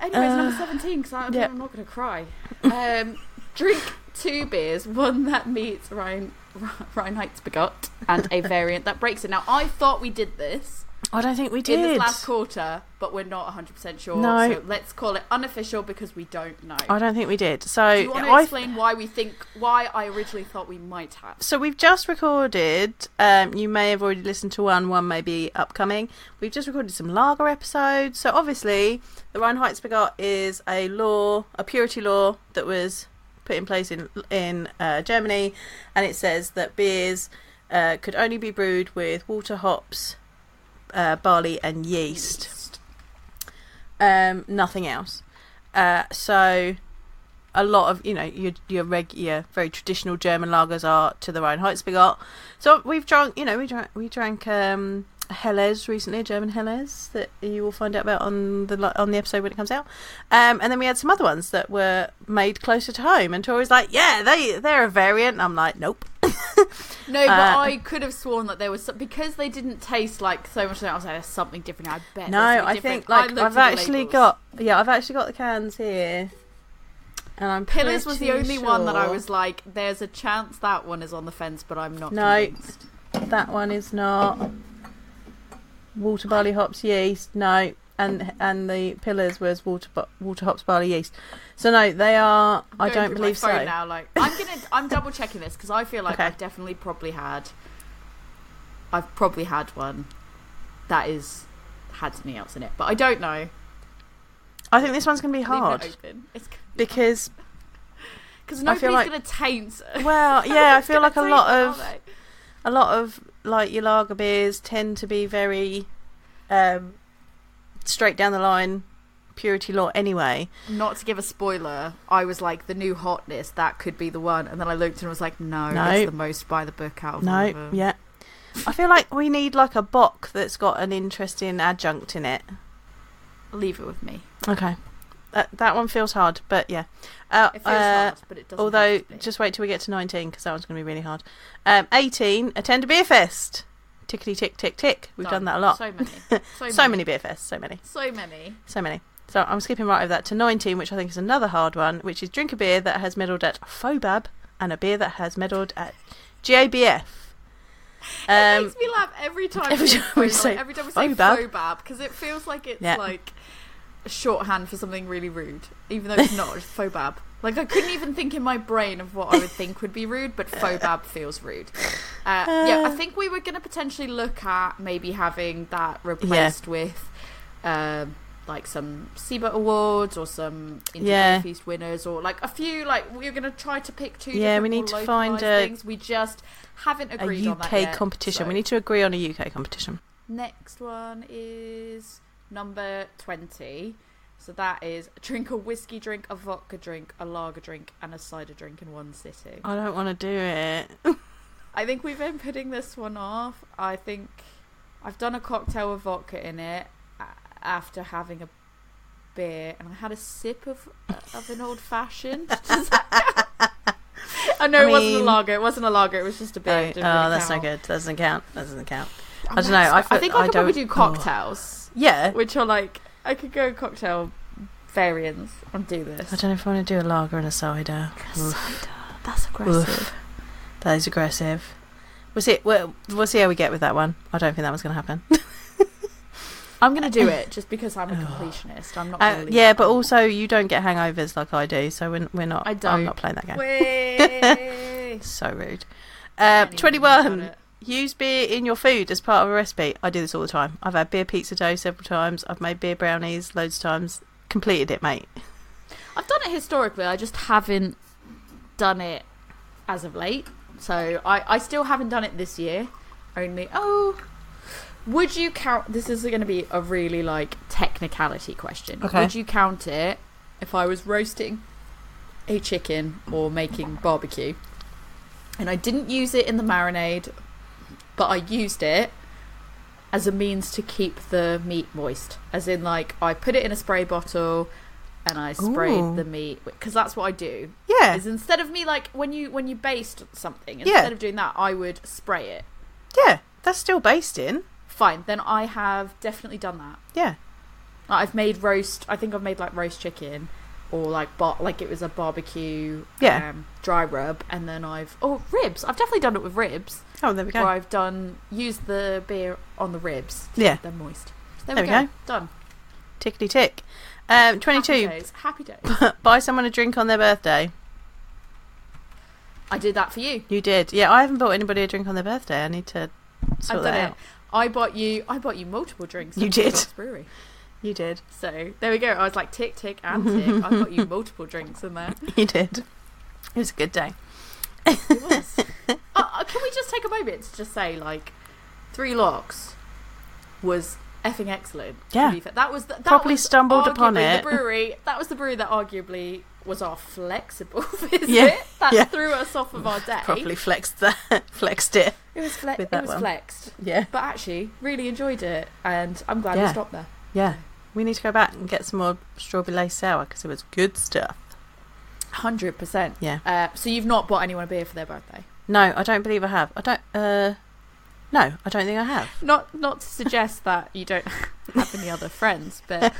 Anyways, number 17, because yeah. I'm not going to cry. Um, drink two beers, one that meets Ryan, Reinheitsgebot and a variant that breaks it. Now, I thought we did this I don't think we did. in this last quarter, but we're not 100% sure. No. So let's call it unofficial because we don't know. I don't think we did. So Do you want to I explain why we think, why I originally thought we might have? So we've just recorded. Um, you may have already listened to one. One may be upcoming. We've just recorded some lager episodes. So obviously, the Reinheitsgebot is a law, a purity law that was put in place in in uh, Germany, and it says that beers uh, could only be brewed with water, hops, uh, barley, and yeast. Um, nothing else. Uh, so a lot of you know your your reg your very traditional German lagers are to the own heights. We got so we've drunk you know we drank we drank um, Helles recently, German Helles that you will find out about on the on the episode when it comes out. Um, and then we had some other ones that were made closer to home. And Tori's like, yeah, they they're a variant. And I'm like, nope. No, but Uh, I could have sworn that there was some, because they didn't taste like so much. I was like, there's something different. I bet. No, I think like looked I've actually got yeah I've actually got the cans here. And I'm Pillars was the only one that I was like, there's a chance that one is on the fence, but I'm not No. convinced. that one is not water barley hops yeast. No, and and the pillars was water water hops barley yeast. So no, they are. I'm I don't believe so. Now, like, I'm gonna, I'm double checking this because I feel like Okay. I've definitely probably had, I've probably had one that is had something else in it, but I don't know. I think this one's gonna be hard. It's because because nobody's like- gonna taint. well yeah I feel like a lot of a lot of like your lager beers tend to be very um, straight down the line purity law anyway. Not to give a spoiler, I was like the new hotness that could be the one, and then I looked and was like, no, No. it's the most by the book out of all No, them. yeah. I feel like we need like a bock that's got an interesting adjunct in it. Leave it with me. Okay. That that one feels hard, but yeah. Uh, It feels uh, hard, but it doesn't. although, just wait till we get to 19 because that one's going to be really hard. Um, 18, attend a beer fest. Tickety tick tick tick. We've done that a lot. So many. So, So many beer fests, so many. So many. So many. So I'm skipping right over that to 19, which I think is another hard one, which is drink a beer that has medalled at FOBAB and a beer that has medalled at GABF. it Um, makes me laugh every time. every time we say, say every time we say phobab. phobab because it feels like it's Yeah. like shorthand for something really rude, even though it's not. It's phobab. Like I couldn't even think in my brain of what I would think would be rude, but phobab feels rude. Uh, yeah, I think we were going to potentially look at maybe having that replaced with. Um, like some SIBA Awards or some Indie Yeah. Feast winners or like a few like we're gonna try to pick two Yeah, we need to find a- things. We just haven't a agreed on that UK yet, competition. so- We need to agree on a UK competition. Next one is number 20. So that is drink a whiskey drink, a vodka drink, a lager drink, and a cider drink in one sitting. I don't want to do it. I think we've been putting this one off. I think I've done a cocktail with vodka in it after having a beer, and I had a sip of of an old fashioned. Oh, I know I it wasn't a lager. It wasn't a lager. It was just a beer. Oh, oh, really that's count. no good. That doesn't count. That doesn't count. I'm I don't know, I not- feel- think I I could probably do oh. cocktails. Yeah. which are like I could go cocktail variants and do this. I don't know if I want to do a lager and a cider. Oof. Cider. That's aggressive. Oof. That is aggressive. We'll see. We'll, we'll see how we get with that one. I don't think that one's going to happen. I'm gonna do it just because I'm a completionist. I'm not. Uh, Gonna leave yeah, but also you don't get hangovers like I do, so we're, we're not. I I'm don't. playing that game. So rude. Can't Um, even Twenty-one. Think about it. Use beer in your food as part of a recipe. I do this all the time. I've had beer pizza dough several times. I've made beer brownies loads of times. Completed it, mate. I've done it historically. I just haven't done it as of late. So I, I still haven't done it this year. Only oh, would you count? This is going to be a really like technicality question. Okay. Would you count it if I was roasting a chicken or making barbecue, and I didn't use it in the marinade, but I used it as a means to keep the meat moist. As in, like I put it in a spray bottle and I sprayed Ooh. the meat because that's what I do. Yeah, Is instead of me like when you when you baste something, Yeah. instead of doing that, I would spray it. yeah. That's still based in. Fine, then I have definitely done that. Yeah. I've made roast. I think I've made like roast chicken, or like bar- like it was a barbecue. Yeah. Um, dry rub, and then I've oh ribs. I've definitely done it with ribs, Oh, there we go. I've done used the beer on the ribs. to Yeah. they're moist. There, There we, go. go. Done. Tickety tick. Um, Happy Twenty-two. days. Happy days. Buy someone a drink on their birthday. I did that for you. You did. Yeah, I haven't bought anybody a drink on their birthday. I need to sort I've that out. it. I bought you. I bought you multiple drinks. You did. Brewery. You did. So there we go. I was like tick tick and tick. I got you multiple drinks in there. You did. It was a good day. It was. uh, uh, can we just take a moment to just say like, Three Locks was effing excellent. Yeah. that was the, that Properly was stumbled upon it. The brewery that was the brewery that arguably was our flexible visit Yeah, that yeah. threw us off of our day. Properly flexed that, flexed it. It was fle- it was flexed, Yeah, but actually really enjoyed it, and I'm glad we stopped there. yeah. We need to go back and get some more strawberry lace sour because it was good stuff. Hundred percent. Yeah. Uh, so you've not bought anyone a beer for their birthday? No, I don't believe I have. I don't. Uh, no, I don't think I have. Not not to suggest that you don't have any other friends, but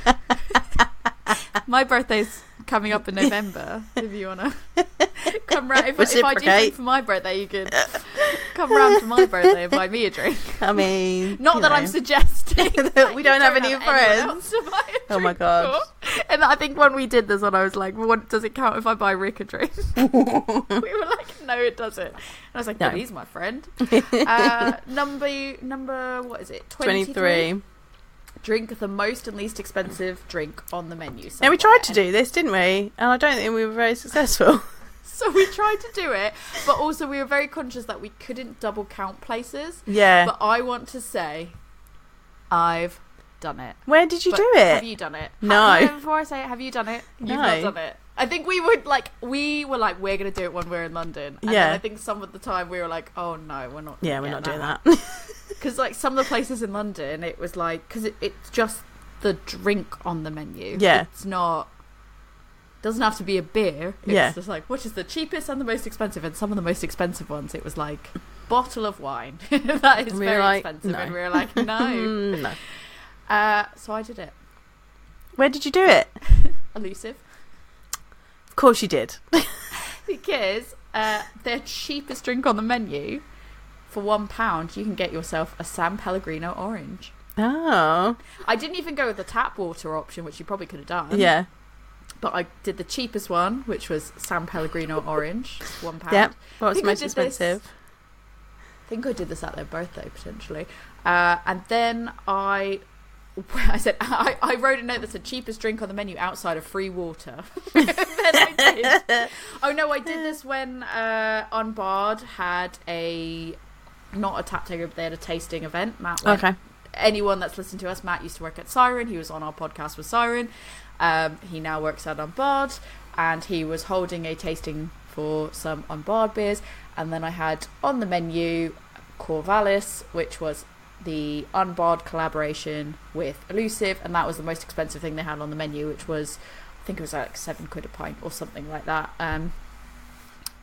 my birthday's coming up in November. If you wanna come round, if, if I do something for my birthday, you could come round for my birthday and buy me a drink. I mean, Not that know. I'm suggesting That we don't have any friends. else to buy a Oh my God. for. And I think when we did this one, I was like, "What does it count if I buy Rick a drink?" we were like, "No, it doesn't." And I was like, No. "But he's my friend." uh, number number what is it? 23. Drink the most and least expensive drink on the menu. Now we tried to do this, didn't we? And I don't think we were very successful. So we tried to do it, but also we were very conscious that we couldn't double count places. yeah. But I want to say, I've done it. Where did you But do it? Have you done it? No. Ha- no, before I say it, have you done it? You've No. not done it. I think we would like we were like we're gonna do it when we're in London. And Yeah. Then I think some of the time we were like, oh no, we're not. Yeah, we're not doing that. Because like some of the places in London, it was like because it, it's just the drink on the menu. Yeah. It's not. Doesn't have to be a beer. It's Yeah. just like which is the cheapest and the most expensive, and some of the most expensive ones, it was like bottle of wine. that is And we were very like, expensive, no. and we were like, no. No. uh, so I did it. Where did you do it? Elusive. Of course you did. because uh, their cheapest drink on the menu for one pound you can get yourself a San Pellegrino orange. Oh. I didn't even go with the tap water option, which you probably could have done. Yeah. But I did the cheapest one, which was San Pellegrino orange, one pound. Yep. Think I most did this- expensive? I think I did this at their birthday potentially. Uh, and then I. I said I, I wrote a note that said cheapest drink on the menu outside of free water. then I did. Oh no, I did this when uh, Unbarred had a not a tap taker, but they had a tasting event. Matt, went. Okay. anyone that's listened to us, Matt used to work at Siren. He was on our podcast with Siren. Um, he now works at Unbarred, and he was holding a tasting for some Unbarred beers. And then I had on the menu Corvallis, which was the Unbarred collaboration with Elusive, and that was the most expensive thing they had on the menu, which was I think it was like seven quid a pint or something like that. Um,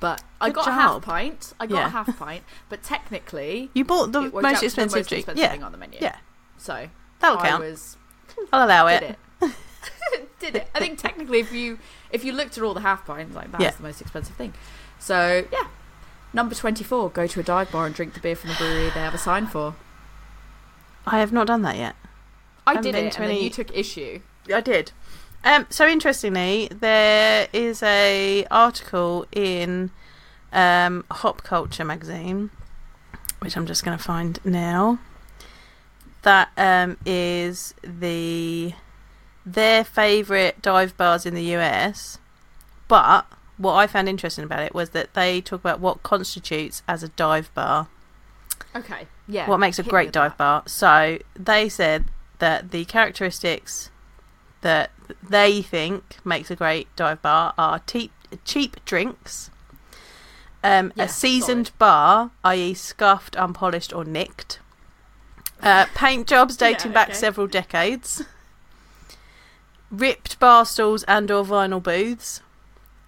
but I Good got a half pint. I got Yeah. a half pint, but technically You bought the it worked out most expensive the most drink. expensive yeah. thing on the menu. Yeah. So That'll I count. was I'll allow did it. it. did it. I think technically, if you if you looked at all the half pints, like that's Yeah. the most expensive thing. So yeah, number twenty four: go to a dive bar and drink the beer from the brewery they have a sign for. I have not done that yet. I Haven't did it, and then you took issue. I did. Um, so interestingly, there is a article in um, Hop Culture magazine, which I'm just going to find now. That um, is the their favourite dive bars in the US. But what I found interesting about it was that they talk about what constitutes as a dive bar Okay, yeah. what makes a hit great dive that. bar. So they said that the characteristics that they think makes a great dive bar are cheap, cheap drinks, um, Yeah, a seasoned bar, i.e., scuffed, unpolished, or nicked, uh, paint jobs Yeah, dating back okay. several decades, ripped bar stools and/or vinyl booths,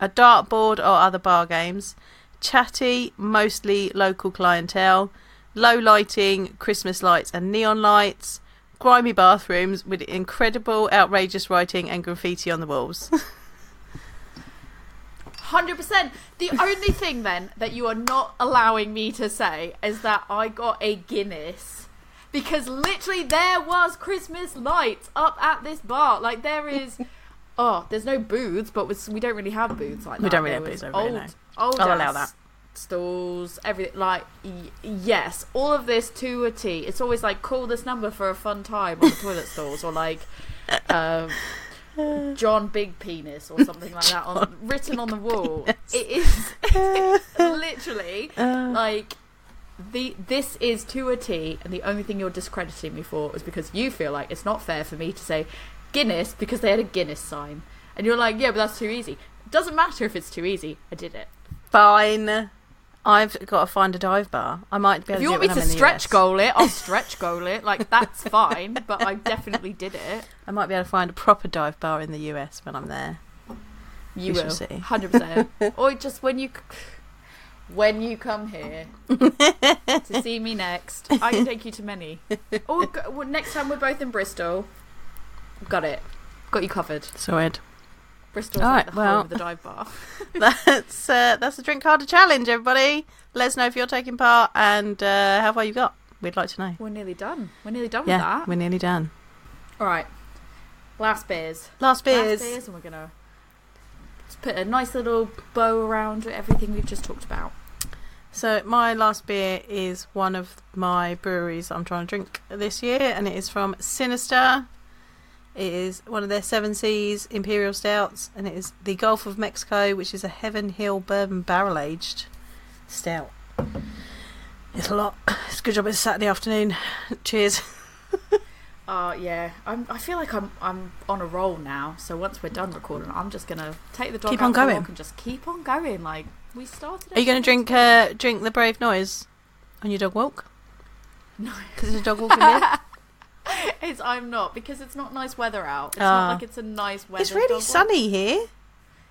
a dartboard or other bar games, chatty, mostly local clientele, low lighting, Christmas lights and neon lights, grimy bathrooms with incredible, outrageous writing and graffiti on the walls. Hundred percent. The only thing then that you are not allowing me to say is that I got a Guinness because literally there was Christmas lights up at this bar. Like there is. Oh, there's no booths, but we we don't really have booths like that. We don't really There have booths over here, Old, no. old I'll allow that. Stalls, everything like y- yes, all of this to a T. It's always like call this number for a fun time on the toilet stalls, or like um, John Big Penis or something like that on, written on the wall. It is literally Uh, like the this is to a T, and the only thing you're discrediting me for is because you feel like it's not fair for me to say Guinness because they had a Guinness sign, and you're like, yeah, but that's too easy. It doesn't matter if it's too easy. I did it. Fine. I've got to find a dive bar. I might be able If you to want me to when I'm in stretch goal it, I'll stretch goal it. Like that's fine, but I definitely did it. I might be able to find a proper dive bar in the US when I'm there. You We will, see. hundred percent. Or just when you, when you come here to see me next, I can take you to many. Or well, next time we're both in Bristol, got it, got you covered. Sorted. Bristol's All like right, the well. home of the dive bar. That's uh, that's the drink harder challenge, everybody. Let us know if you're taking part and uh, how far you got. We'd like to know. We're nearly done. We're nearly done Yeah, with that. we're nearly done. All right, last beers. Last beers. Last beers, and we're gonna just put a nice little bow around everything we've just talked about. So my last beer is one of my breweries I'm trying to drink this year, and it is from Sinister. It is one of their Seven Seas Imperial Stouts, and it is the Gulf of Mexico, which is a Heaven Hill Bourbon Barrel Aged Stout. It's a lot. It's a good job it's Saturday afternoon. Cheers. Uh, yeah, I'm, I feel like I'm I'm on a roll now. So once we're done recording, I'm just gonna take the dog Keep out on going. walk and just keep on going. Like we started. Are you going to drink uh, drink the Brave Noise on your dog walk? No. Because it's a dog walking beer. It's I'm not because it's not nice weather out. It's Ah. not like it's a nice weather. It's really sunny here.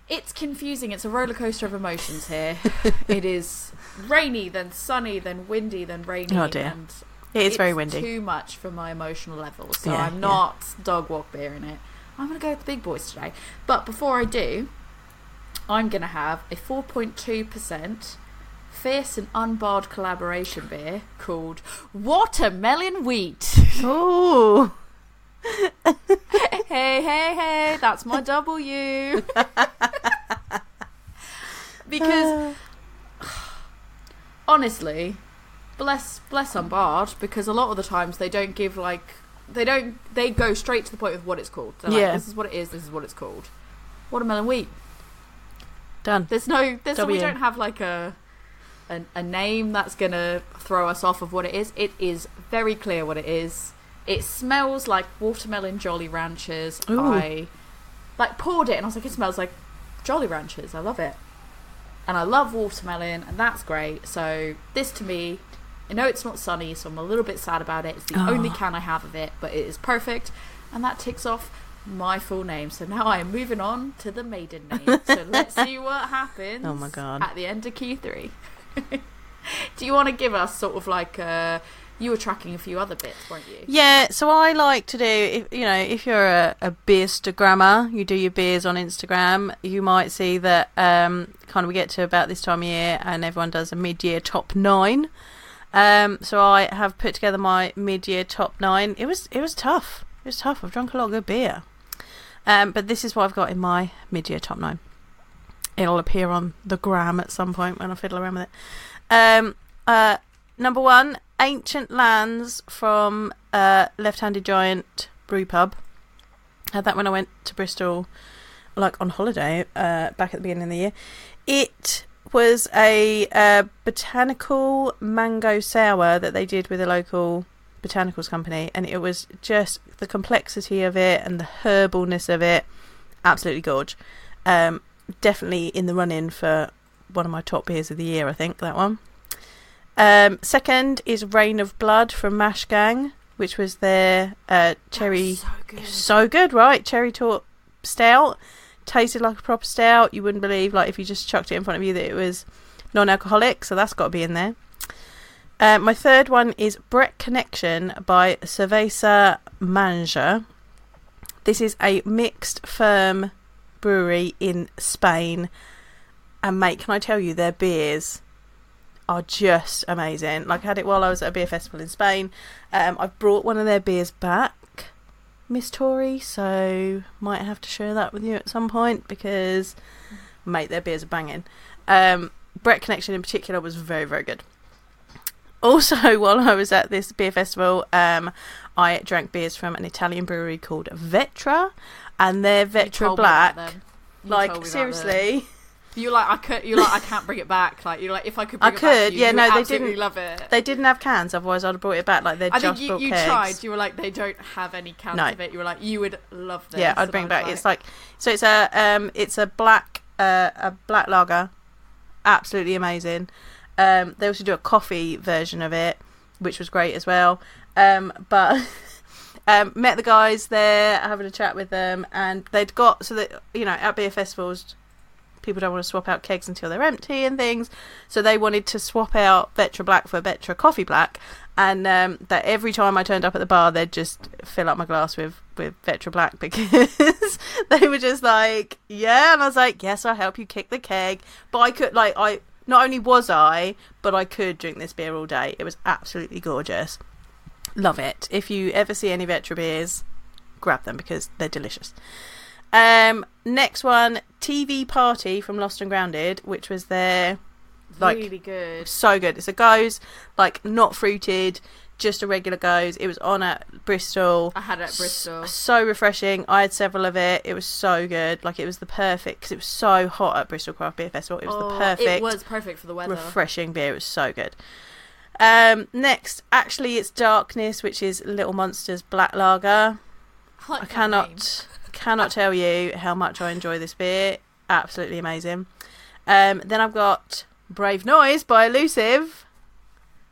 It's confusing. It's a roller coaster of emotions here. it is rainy, then sunny, then windy, then rainy. Oh, dear. And It is very windy. Too much for my emotional levels. So Yeah, I'm yeah. not dog walk beer in it. I'm gonna go with the big boys today. But before I do, I'm gonna have a 4.2 and unbarred collaboration beer called Watermelon Wheat. Ooh. hey, hey, hey! That's my W. because honestly, bless bless unbarred because a lot of the times they don't give like they don't they go straight to the point with what it's called. They're like, Yeah. this is what it is. This is what it's called. Watermelon wheat. Done. There's no there's no, we don't have like a, a a name that's gonna throw us off of what it is. It is very clear what it is. It smells like watermelon Jolly Ranchers. Ooh. I like poured it and I was like, it smells like Jolly Ranchers. I love it, and I love watermelon, and that's great. So this to me, I know it's not sunny, so I'm a little bit sad about it. It's the Oh. only can I have of it, but it is perfect, and that ticks off my full name. So now I am moving on to the maiden name. so let's see what happens. Oh my God. At the end of Q3. Do you want to give us sort of like uh you were tracking a few other bits, weren't you? Yeah, so I like to do, if you know, if you're a, a beerstagrammer, you do your beers on Instagram, you might see that um, kind of we get to about this time of year and everyone does a mid year top nine. Um, so I have put together my mid year top nine. It was it was tough. It was tough. I've drunk a lot of good beer. Um, but this is what I've got in my mid year top nine. It'll appear on the gram at some point when I fiddle around with it. Um, uh, number one, Ancient Lands from uh, Left Handed Giant Brew Pub. Had that when I went to Bristol, like on holiday, uh, back at the beginning of the year. It was a uh, botanical mango sour that they did with a local botanicals company, and it was just the complexity of it and the herbalness of it, absolutely gorge. Um, definitely in the running for one of my top beers of the year, I think that one. Um, second is Rain of Blood from Mash Gang, which was their uh, cherry. So good. So good, right? Cherry tart stout. Tasted like a proper stout. You wouldn't believe, like, if you just chucked it in front of you, that it was non-alcoholic. So that's got to be in there. Uh, my third one is Brett Connection by Cerveza Manja. This is a mixed firm brewery in Spain. And mate, can I tell you, their beers are just amazing. Like I had it while I was at a beer festival in Spain. Um, I've brought one of their beers back, Miss Tori, so might have to share that with you at some point because, mate, their beers are banging. Um, Brett Connection in particular was very, very good. Also, while I was at this beer festival, um, I drank beers from an Italian brewery called Vetra, and they're Vetra told me about Black. You Like me about them. seriously, You're like I could. You're like I can't bring it back. Like you're like if I could. I Bring it back could, you, yeah, you no, they didn't- Love it. they didn't have cans. Otherwise, I'd have brought it back. Like they I just think you, you tried. You were like they don't have any cans No. of it. You were like you would love this. Yeah, I'd And bring back. was It's like so. It's a um, it's a black uh, a black lager, absolutely amazing. Um, they also do a coffee version of it, which was great as well. Um, but um, met the guys there, having a chat with them, and they'd got so that you know at beer festivals, people don't want to swap out kegs until they're empty and things. So they wanted to swap out Vetra Black for Vetra Coffee Black, and um, that every time I turned up at the bar, they'd just fill up my glass with with Vetra Black because they were just like, yeah, and I was like, yes, I'll help you kick the keg, but I could like I not only was I, but I could drink this beer all day. It was absolutely gorgeous. Love it. If you ever see any Vetra beers, grab them because they're delicious. Um, next one, TV Party from Lost and Grounded, which was their like really good. so good. It's a gose, like not fruited, just a regular gose. It was on at Bristol. I had it at Bristol. S- So refreshing. I had several of it. It was so good. Like it was the perfect because it was so hot at Bristol Craft Beer Festival. It was Oh, the perfect It was perfect for the weather. refreshing beer. It was so good. Um, next, actually, it's Darkness, which is Little Monsters Black Lager. I, like I cannot cannot tell you how much I enjoy this beer. Absolutely amazing. Um, then I've got Brave Noise by Elusive.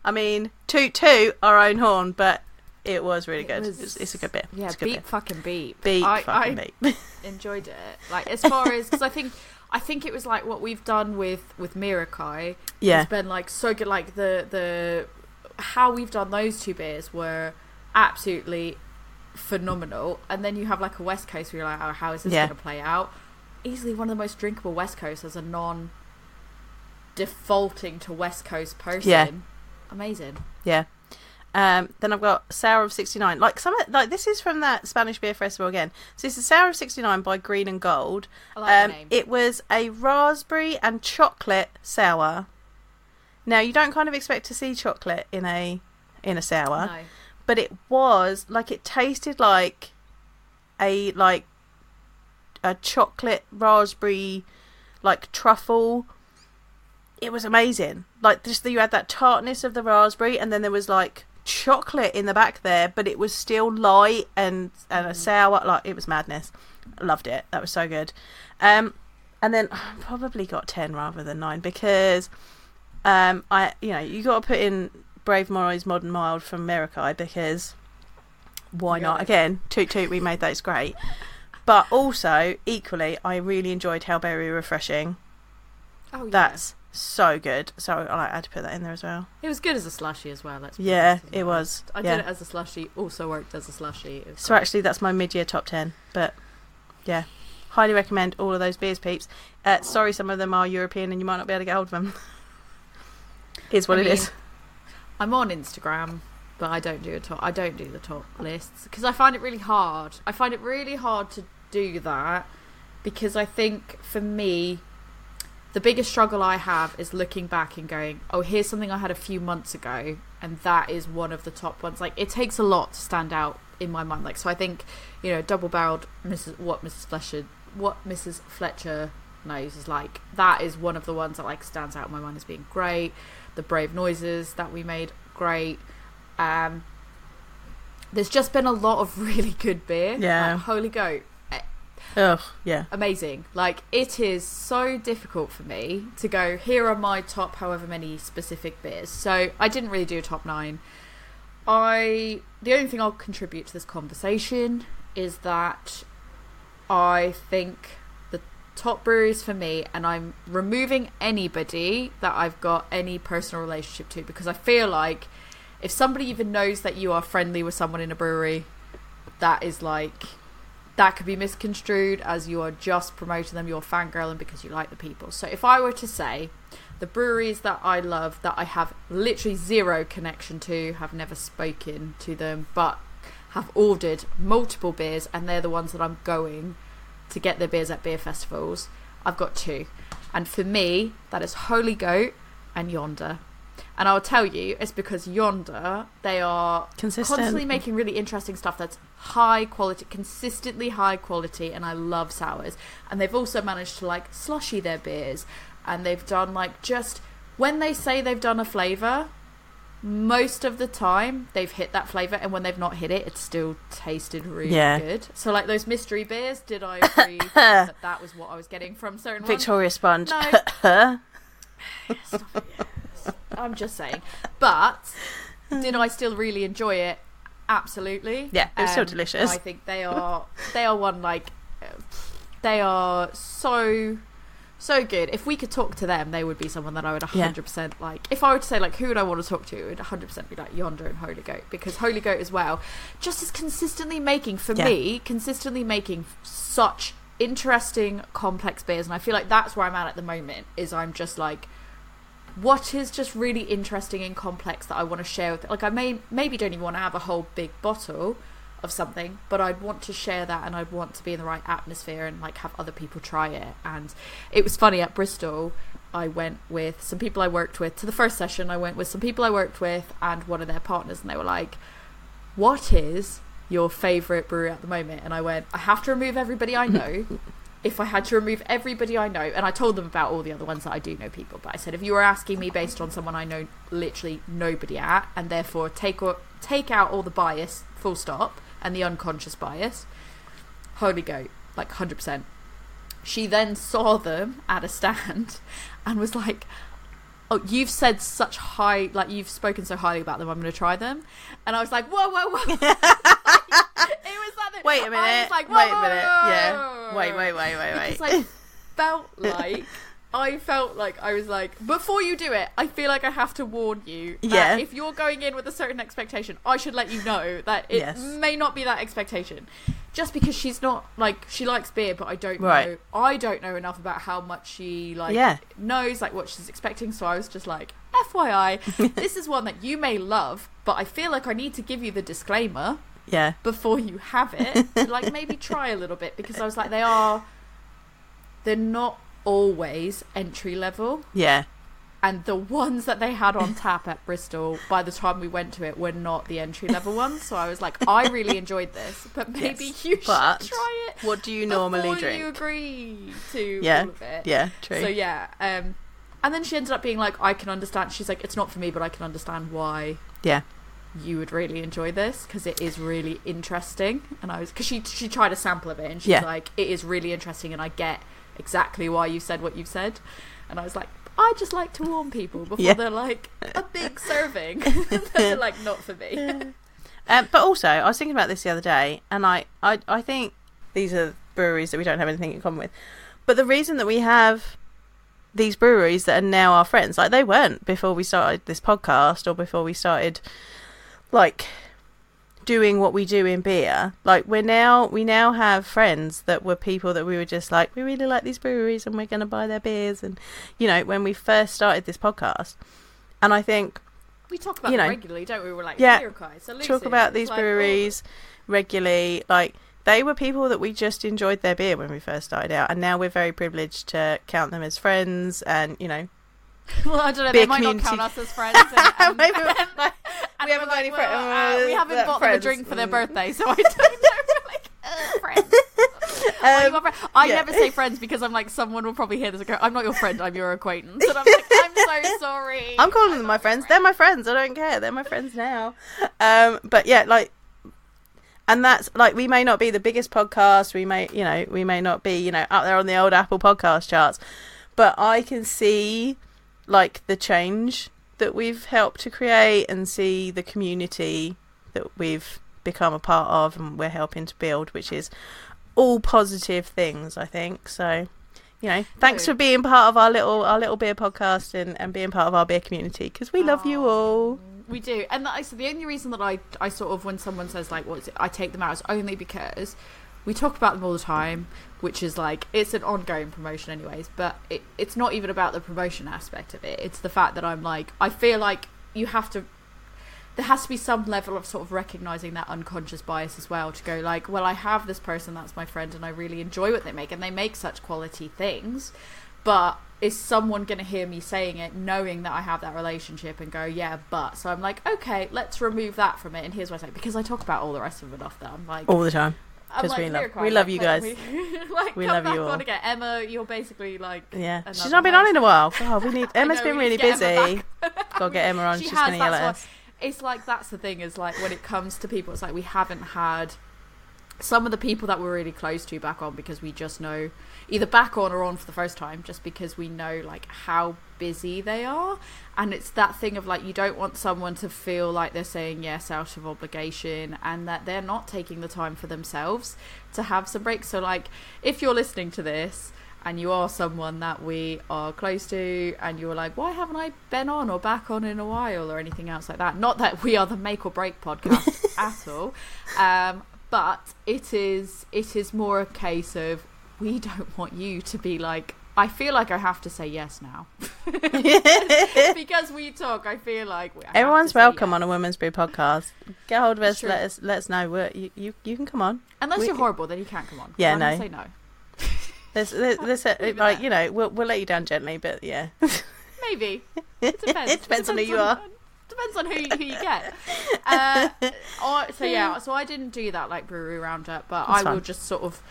I mean, toot toot our own horn, but it was really It good. was- it's, it's a good bit. Yeah, it's a good beep bit. fucking beep. Beat I, fucking I beat. enjoyed it. Like as far as because I think I think it was like what we've done with with Mirakai. yeah, It's been like so good. Like the the how we've done those two beers were absolutely phenomenal. And then you have like a West Coast where you're like, oh, how is this Yeah. going to play out? Easily one of the most drinkable West Coast as a non defaulting to West Coast person. Yeah. Amazing. yeah. Um, then I've got Sour of sixty nine. Like some, like this is from that Spanish beer festival again. So this is Sour of sixty nine by Green and Gold. I like Um, the name. it was a raspberry and chocolate sour. Now you don't kind of expect to see chocolate in a in a sour, no. but it was like it tasted like a like a chocolate raspberry like truffle. It was amazing. Like just that you had that tartness of the raspberry, and then there was like chocolate in the back there, but it was still light and and a Mhm. sour. Like it was madness. I loved it. That was so good. Um, and then I probably got ten rather than nine because um, I you know you got to put in Brave Morrows Modern Mild from Mirakai because why not? Again, toot toot, we made. It's great. But also, equally, I really enjoyed how berry refreshing. Oh, yeah. That's so good. So I had to put that in there as well. It was good as a slushy as well. Let's Yeah, it was. I yeah. did it as a slushy. Also worked as a slushy. So great. actually, that's my mid-year top ten. But yeah, highly recommend all of those beers, peeps. Uh, sorry, some of them are European, and you might not be able to get hold of them. Is what I it mean, is. I'm on Instagram, but I don't do a top. I don't do the top lists because I find it really hard. I find it really hard to do that because I think for me, the biggest struggle I have is looking back and going, "Oh, here's something I had a few months ago, and that is one of the top ones." Like it takes a lot to stand out in my mind. Like so, I think you know, double-barreled Mrs. What Mrs. Fletcher, what Mrs. Fletcher knows is like that is one of the ones that like stands out in my mind as being great. The brave noises that we made, great. Um, there's just been a lot of really good beer. Yeah. Like Holy Goat, Ugh, yeah. amazing. Like it is so difficult for me to go. Here are my top, however many specific beers. So I didn't really do a top nine. I the only thing I'll contribute to this conversation is that I think the top breweries for me, and I'm removing anybody that I've got any personal relationship to because I feel like if somebody even knows that you are friendly with someone in a brewery, that is like that could be misconstrued as you are just promoting them, you're fangirling because you like the people. So if I were to say the breweries that I love that I have literally zero connection to, have never spoken to them, but have ordered multiple beers and they're the ones that I'm going to get their beers at beer festivals, I've got two. And for me, that is Holy Goat and Yonder. And I'll tell you, it's because Yonder, they are Consistent. constantly making really interesting stuff that's high quality, consistently high quality, and I love sours. And they've also managed to like slushy their beers, and they've done like just when they say they've done a flavor, most of the time they've hit that flavor and when they've not hit it it still tasted really Yeah. good so like those mystery beers did i agree that that was what i was getting from certain ones Victoria Sponge. No. i'm just saying but did i still really enjoy it absolutely Yeah, it was still Um, delicious. i think they are they are one like they are so so good. If we could talk to them, they would be someone that I would 100% like. If I were to say, like, who would I want to talk to, it would 100% be like Yonder and Holy Goat. Because Holy Goat as well, just is consistently making, for Yeah. me, consistently making such interesting, complex beers. And I feel like that's where I'm at at the moment, is I'm just like, what is just really interesting and complex that I want to share with like I may maybe don't even want to have a whole big bottle of something but I'd want to share that and I'd want to be in the right atmosphere and like have other people try it. And it was funny at Bristol I went with some people I worked with to the first session I went with some people I worked with and one of their partners and they were like what is your favorite brewery at the moment? And I went I have to remove everybody I know if I had to remove everybody I know, and I told them about all the other ones that I do know people, but I said if you were asking me based on someone I know literally nobody at, and therefore take or, take out all the bias, full stop, and the unconscious bias, Holy Goat, like hundred percent. She then saw them at a stand, and was like. Oh, you've said such high, like you've spoken so highly about them. I'm going to try them, and I was like, whoa, whoa, whoa! it was like the- Wait a minute. was like, wait a minute. whoa, Yeah. Wait, wait, wait, wait, wait. Because I felt like I felt like I was like before you do it, I feel like I have to warn you. That Yeah. If you're going in with a certain expectation, I should let you know that it Yes. may not be that expectation. Just because she's not like she likes beer, but I don't Right. know. I don't know enough about how much she like Yeah. knows like what she's expecting. So I was just like, FYI, this is one that you may love, but I feel like I need to give you the disclaimer yeah. before you have it to like maybe try a little bit because I was like they are they're not always entry level Yeah. And the ones that they had on tap at Bristol by the time we went to it were not the entry level ones so I was like I really enjoyed this but maybe Yes, you should try it What do you normally drink? you agree to Yeah, all of it Yeah, true. so yeah um and then she ended up being like I can understand she's like it's not for me but I can understand why Yeah. you would really enjoy this because it is really interesting. And I was because she she tried a sample of it and she's Yeah. like, it is really interesting, and I get exactly why you said what you've said. And I was like, I just like to warn people before Yeah. they're like a big serving. they're like, not for me. Um, but also, I was thinking about this the other day, and I, I, I think these are breweries that we don't have anything in common with. But the reason that we have these breweries that are now our friends, like they weren't before we started this podcast or before we started, like doing what we do in beer. Like we're now, we now have friends that were people that we were just like, we really like these breweries, and we're going to buy their beers. And you know, when we first started this podcast, and I think We talk about You them know. regularly, don't we? We're like, Yeah. So talk about these like, oh, breweries regularly. Like they were people that we just enjoyed their beer when we first started out, and now we're very privileged to count them as friends. And you know, well, I don't know. They might not count us as friends. And, and, we haven't got any well, friends. uh, we haven't bought them a drink for their Mm. birthday, so I don't know. Like, uh, friends. Um, got fri- I yeah. never say friends because I'm like someone will probably hear this go, "I'm not your friend, I'm your acquaintance," and I'm like, "I'm so sorry." I'm calling them my friends. friend." They're my friends. I don't care. They're my friends now. Um, but yeah, like, and that's like we may not be the biggest podcast. We may, you know, we may not be, you know, up there on the old Apple podcast charts. But I can see like the change that we've helped to create and see the community that we've become a part of and we're helping to build, which is all positive things, I think. So, you know, thanks for being part of our little our little beer podcast and, and being part of our beer community because we love you all. We do, and I, so the only reason that I I sort of when someone says like what's it, I take them out is only because we talk about them all the time, which is like it's an ongoing promotion anyways. But it, it's not even about the promotion aspect of it. It's the fact that I'm like I feel like you have to. There has to be some level of sort of recognizing that unconscious bias as well to go like, well, I have this person that's my friend and I really enjoy what they make and they make such quality things, but is someone going to hear me saying it knowing that I have that relationship and go, yeah, but. So I'm like, okay, let's remove that from it. And here's what I say. Because I talk about all the rest of it off that I'm like, All the time. I'm 'Cause like, we love- we love you guys. We, like, We come love back you all. again. Emma, you're basically like. Yeah, she's not been on in a while. God, we need. Emma's know, been really need to get busy. Gotta get Emma on. She she's has, gonna yell at us. it's like that's the thing is like when it comes to people it's like we haven't had some of the people that we're really close to back on because we just know either back on or on for the first time just because we know like how busy they are. And it's that thing of like you don't want someone to feel like they're saying yes out of obligation and that they're not taking the time for themselves to have some breaks. So like if you're listening to this and you are someone that we are close to and you're like why haven't i been on or back on in a while? or anything else like that not that we are the make or break podcast at all um, but it is it is more a case of we don't want you to be like i feel like i have to say yes now because we talk i feel like we, I Everyone's welcome yes. on a Women's Brew podcast. Get hold of us. True. Let us let us know. We're, you, you you can come on. unless we- you're horrible then you can't come on Yeah, no. say no There's, there's, there's a, like you know we'll we'll let you down gently, but yeah. Maybe. It depends. It depends on who you are. Depends on who, who you get. Uh, or, so yeah, so I didn't do that like brewery roundup, but That's I will just sort of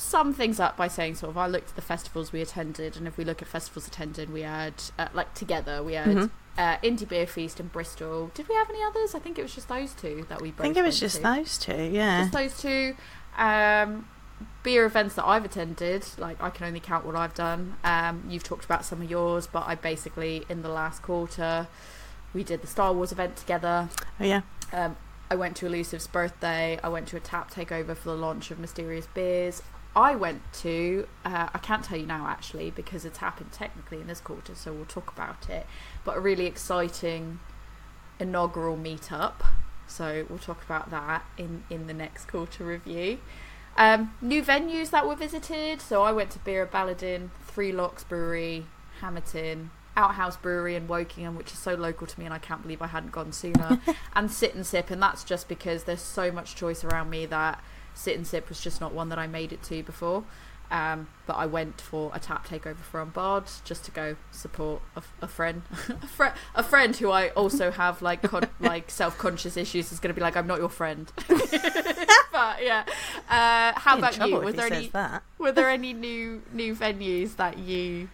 sum things up by saying sort of I looked at the festivals we attended, and if we look at festivals attended, we had uh, like together we had Mhm. uh, Indie Beer Feast in Bristol. Did we have any others? I think it was just those two that we. both. I think it was just to. those two. Yeah. Just those two. Um, beer events that I've attended, like I can only count what I've done. Um, you've talked about some of yours, but I basically in the last quarter we did the Star Wars event together. Oh yeah. Um, I went to Elusive's birthday. I went to a tap takeover for the launch of Mysterious Beers. I went to, uh, I can't tell you now actually because it's happened technically in this quarter, so we'll talk about it. But a really exciting inaugural meetup. So we'll talk about that in, in the next quarter review. Um, new venues that were visited. So I went to Birra Baladin, Three Locks Brewery, Hamilton, Outhouse Brewery in Wokingham, which is so local to me, and I can't believe I hadn't gone sooner. and Sit and Sip, and that's just because there's so much choice around me that Sit and Sip was just not one that I made it to before. Um, but I went for a tap takeover from Bard just to go support a, a friend, a, fri a friend who I also have like con- like self conscious issues is going to be like I'm not your friend. but yeah, uh, how about you? Was there any that. were there any new new venues that you?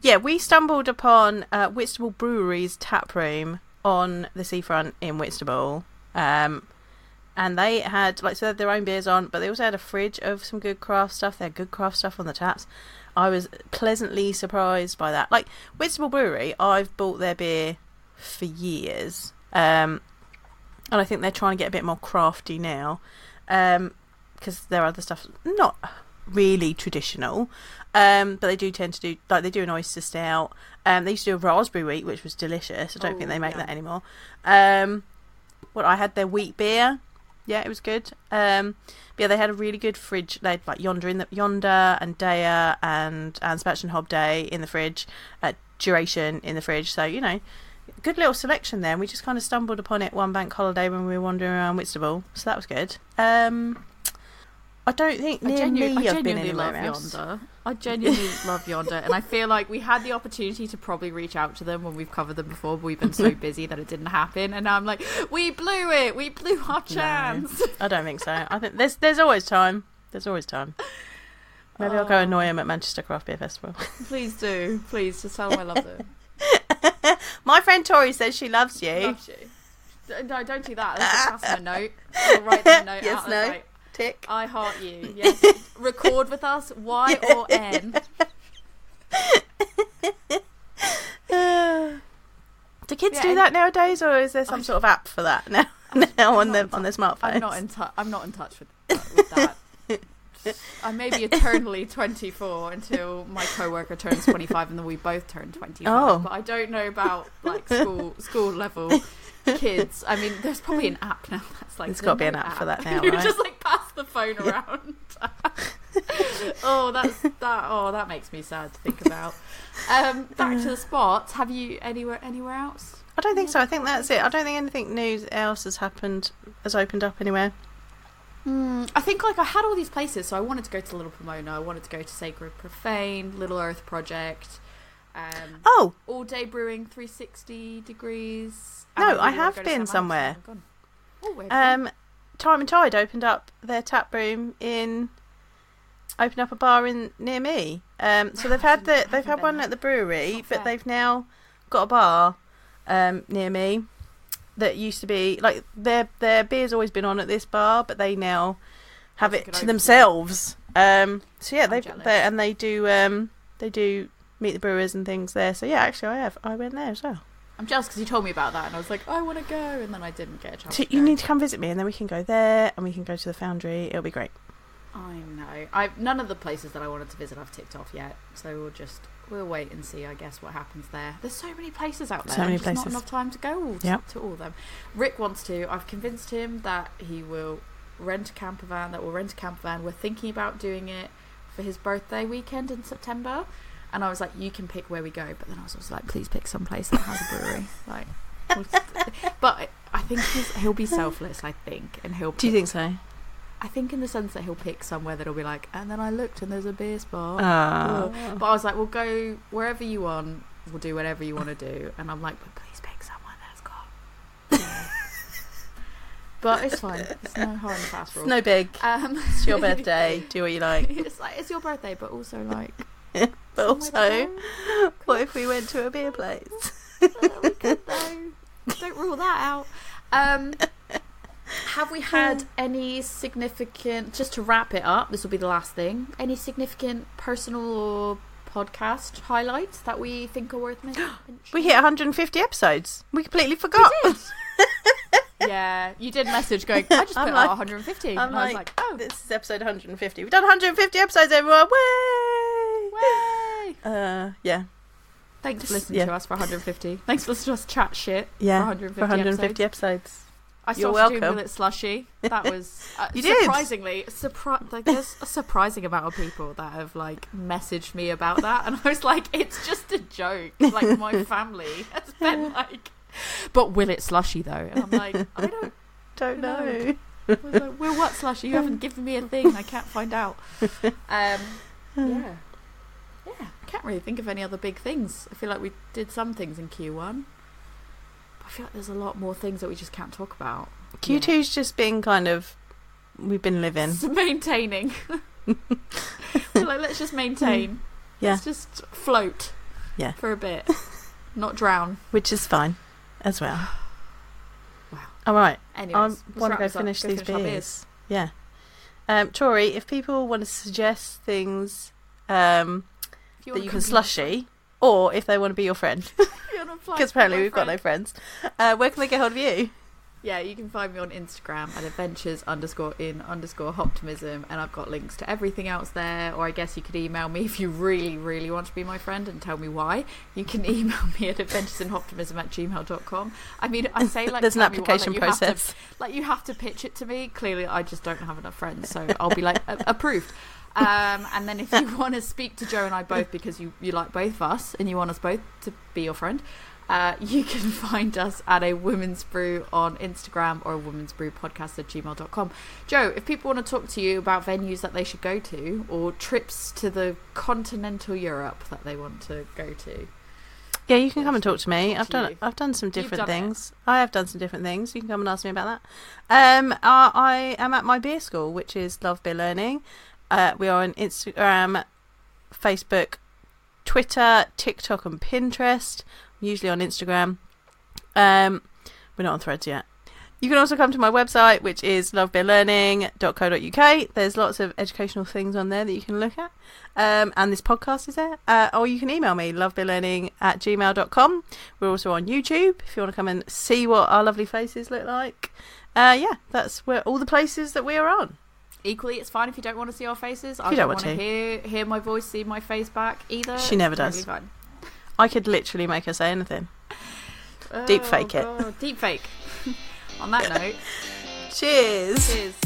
Yeah, we stumbled upon uh, Whitstable Brewery's tap room on the seafront in Whitstable. Um, and they had, like, so they had their own beers on, but they also had a fridge of some good craft stuff. They had good craft stuff on the taps. I was pleasantly surprised by that. Like, Whitstable Brewery, I've bought their beer for years. Um, and I think they're trying to get a bit more crafty now. Because their other stuff's not really traditional. Um, but they do tend to do like they do an oyster stout. Um, they used to do a raspberry wheat, which was delicious. I don't Oh, think they make yeah. that anymore. Um, what I had their wheat beer. Yeah, it was good. Um, but yeah, they had a really good fridge. They had like yonder in the yonder and Deya and and Spatch and Hob Day in the fridge, Duration in the fridge. So you know, good little selection there. And we just kind of stumbled upon it one bank holiday when we were wandering around Whitstable, so that was good. Um, I don't think I, near genu- me I I've been genuinely anywhere love else. Yonder. I genuinely love Yonder, and I feel like we had the opportunity to probably reach out to them when we've covered them before, but we've been so busy that it didn't happen. And now I'm like, we blew it. We blew our chance. I don't think so. I think there's there's always time. There's always time. Maybe I'll go Oh. annoy him at Manchester Craft Beer Festival. Please do. Please just tell them I love them. My friend Tori says she loves you. Loves you. No, don't do that. Let's just pass them a note. I'll write them a note Yes, out. no. Like, Tick. I heart you. Yes. Record with us. Y or N. Do kids Yeah, do that nowadays, or is there some sort of app for that now? now on the on their smartphones. I'm not in touch. I'm not in touch with, uh, with that. I may be eternally 24 until my coworker turns 25, and then we both turn 25. Oh. But I don't know about like school school level kids. I mean, there's probably an app now that's like There's the gotta be an note app for that now, you right? just like pass the phone around. oh, that's that. Oh, that makes me sad to think about. Um, back to the spots. Have you anywhere anywhere else? I don't think so. I think that's it. I don't think anything new else has happened, has opened up anywhere. Hmm, I think like I had all these places, so I wanted to go to Little Pomona, I wanted to go to Sacred Profane, Little Earth Project, um, Oh, All Day Brewing, 360 degrees. No, I have been somewhere. I haven't gone. Oh, where have you um, Time and Tide opened up their tap room in opened up a bar in near me. Um, so they've had the they've had one at the brewery, but they've now got a bar um, near me that used to be like their their beer's always been on at this bar, but they now have That's it to themselves. Um, so yeah, they've and they do um, they do meet the brewers and things there. So yeah, actually I have I went there as well. I'm jealous because you told me about that, and I was like, I want to go, and then I didn't get a chance. So to you need to come visit me, and then we can go there, and we can go to the foundry. It'll be great. I know. I none of the places that I wanted to visit I've ticked off yet, so we'll just we'll wait and see. I guess what happens there. There's so many places out there. So many places. Not enough time to go all to, Yep. to all of them. Rick wants to. I've convinced him that he will rent a camper van. That will rent a camper van. We're thinking about doing it for his birthday weekend in September. And I was like, you can pick where we go, but then I was also like, please pick some place that has a brewery. like, but I think he's, he'll be selfless. I think, and he'll. Do you think so? I think in the sense that he'll pick somewhere that'll be like, and then I looked and there's a beer spot. Uh, But I was like, we'll go wherever you want. We'll do whatever you want to do. And I'm like, but please pick someone that's got. but it's fine. It's no hard and fast rule. it's no big. um, It's your birthday. Do what you like. it's like it's your birthday, but also like. But to also, what if we went to a beer place? Uh, we could though. Don't rule that out. Um, have we had any significant? Just to wrap it up, this will be the last thing. Any significant personal or podcast highlights that we think are worth mentioning? We hit 150 episodes. We completely forgot. yeah, you did message going. I just I'm put like- out 150. I'm and I was like, oh, This is episode 150. We've done 150 episodes, everyone. Way! Way! Uh, yeah, Thanks for listening Yeah. to us for 150. Thanks for listening to us chat shit yeah. for 150, For 150 episodes. episodes. I You're started doing welcome. it slushy. That was uh, You surprisingly surpri- like there's a surprising amount of people that have like messaged me about that, and I was like, it's just a joke. Like my family has been like, but will it slushy though? And I'm like, I don't. Don't No. know. I was like, well, what slushy? You haven't given me a thing. I can't find out. Um, yeah, yeah. I can't really think of any other big things. I feel like we did some things in Q1. But I feel like there's a lot more things that we just can't talk about. Q2's just been kind of. We've been living. So maintaining. We're like, let's just maintain. Yeah. Let's just float. Yeah. For a bit. Not drown. Which is fine as well. Wow. All right. Anyways, I want to go finish Go these our beers. Yeah. Um, Tori, if people want to suggest things um, you that you can slushy, or if they want to be your friend, friend- if you wanna apply because apparently we've got no friends, uh, where can they get hold of you? Yeah, you can find me on Instagram at adventures underscore in underscore hoptimism, and I've got links to everything else there. Or I guess you could email me if you really, really want to be my friend and tell me why. You can email me at adventuresinhoptimism at gmail.com. I mean, I say like There's an me why, like, application have to- process. like you have to pitch it to me. Clearly, I just don't have enough friends, so I'll be like approved. Um, and then if you want to speak to Jo and I both because you you like both of us and you want us both to be your friend, uh, you can find us at a woman's brew on Instagram or a woman's brew podcast at gmail.com. Jo, if people want to talk to you about venues that they should go to or trips to the continental Europe that they want to go to, Yeah, you can come and talk to me. Talk I've to done you. I've done some different done it. things. I have done some different things. You can come and ask me about that. Um, I, I am at my beer school, which is Love Beer Learning. Uh, we are on Instagram, Facebook, Twitter, TikTok, and Pinterest. I'm usually on Instagram. Um, we're not on Threads yet. You can also come to my website, which is lovebeerlearning.co.uk. There's lots of educational things on there that you can look at. Um, and this podcast is there. Uh, or you can email me, lovebeerlearning at gmail.com. We're also on YouTube if you want to come and see what our lovely faces look like. Uh, yeah, that's where all the places that we are on. Equally, it's fine if you don't want to see our faces. I you don't want to hear hear my voice, see my face back either. She never It's totally does. Fine. I could literally make her say anything. Deep fake oh, it. God, Deep fake. On that note, Cheers. cheers.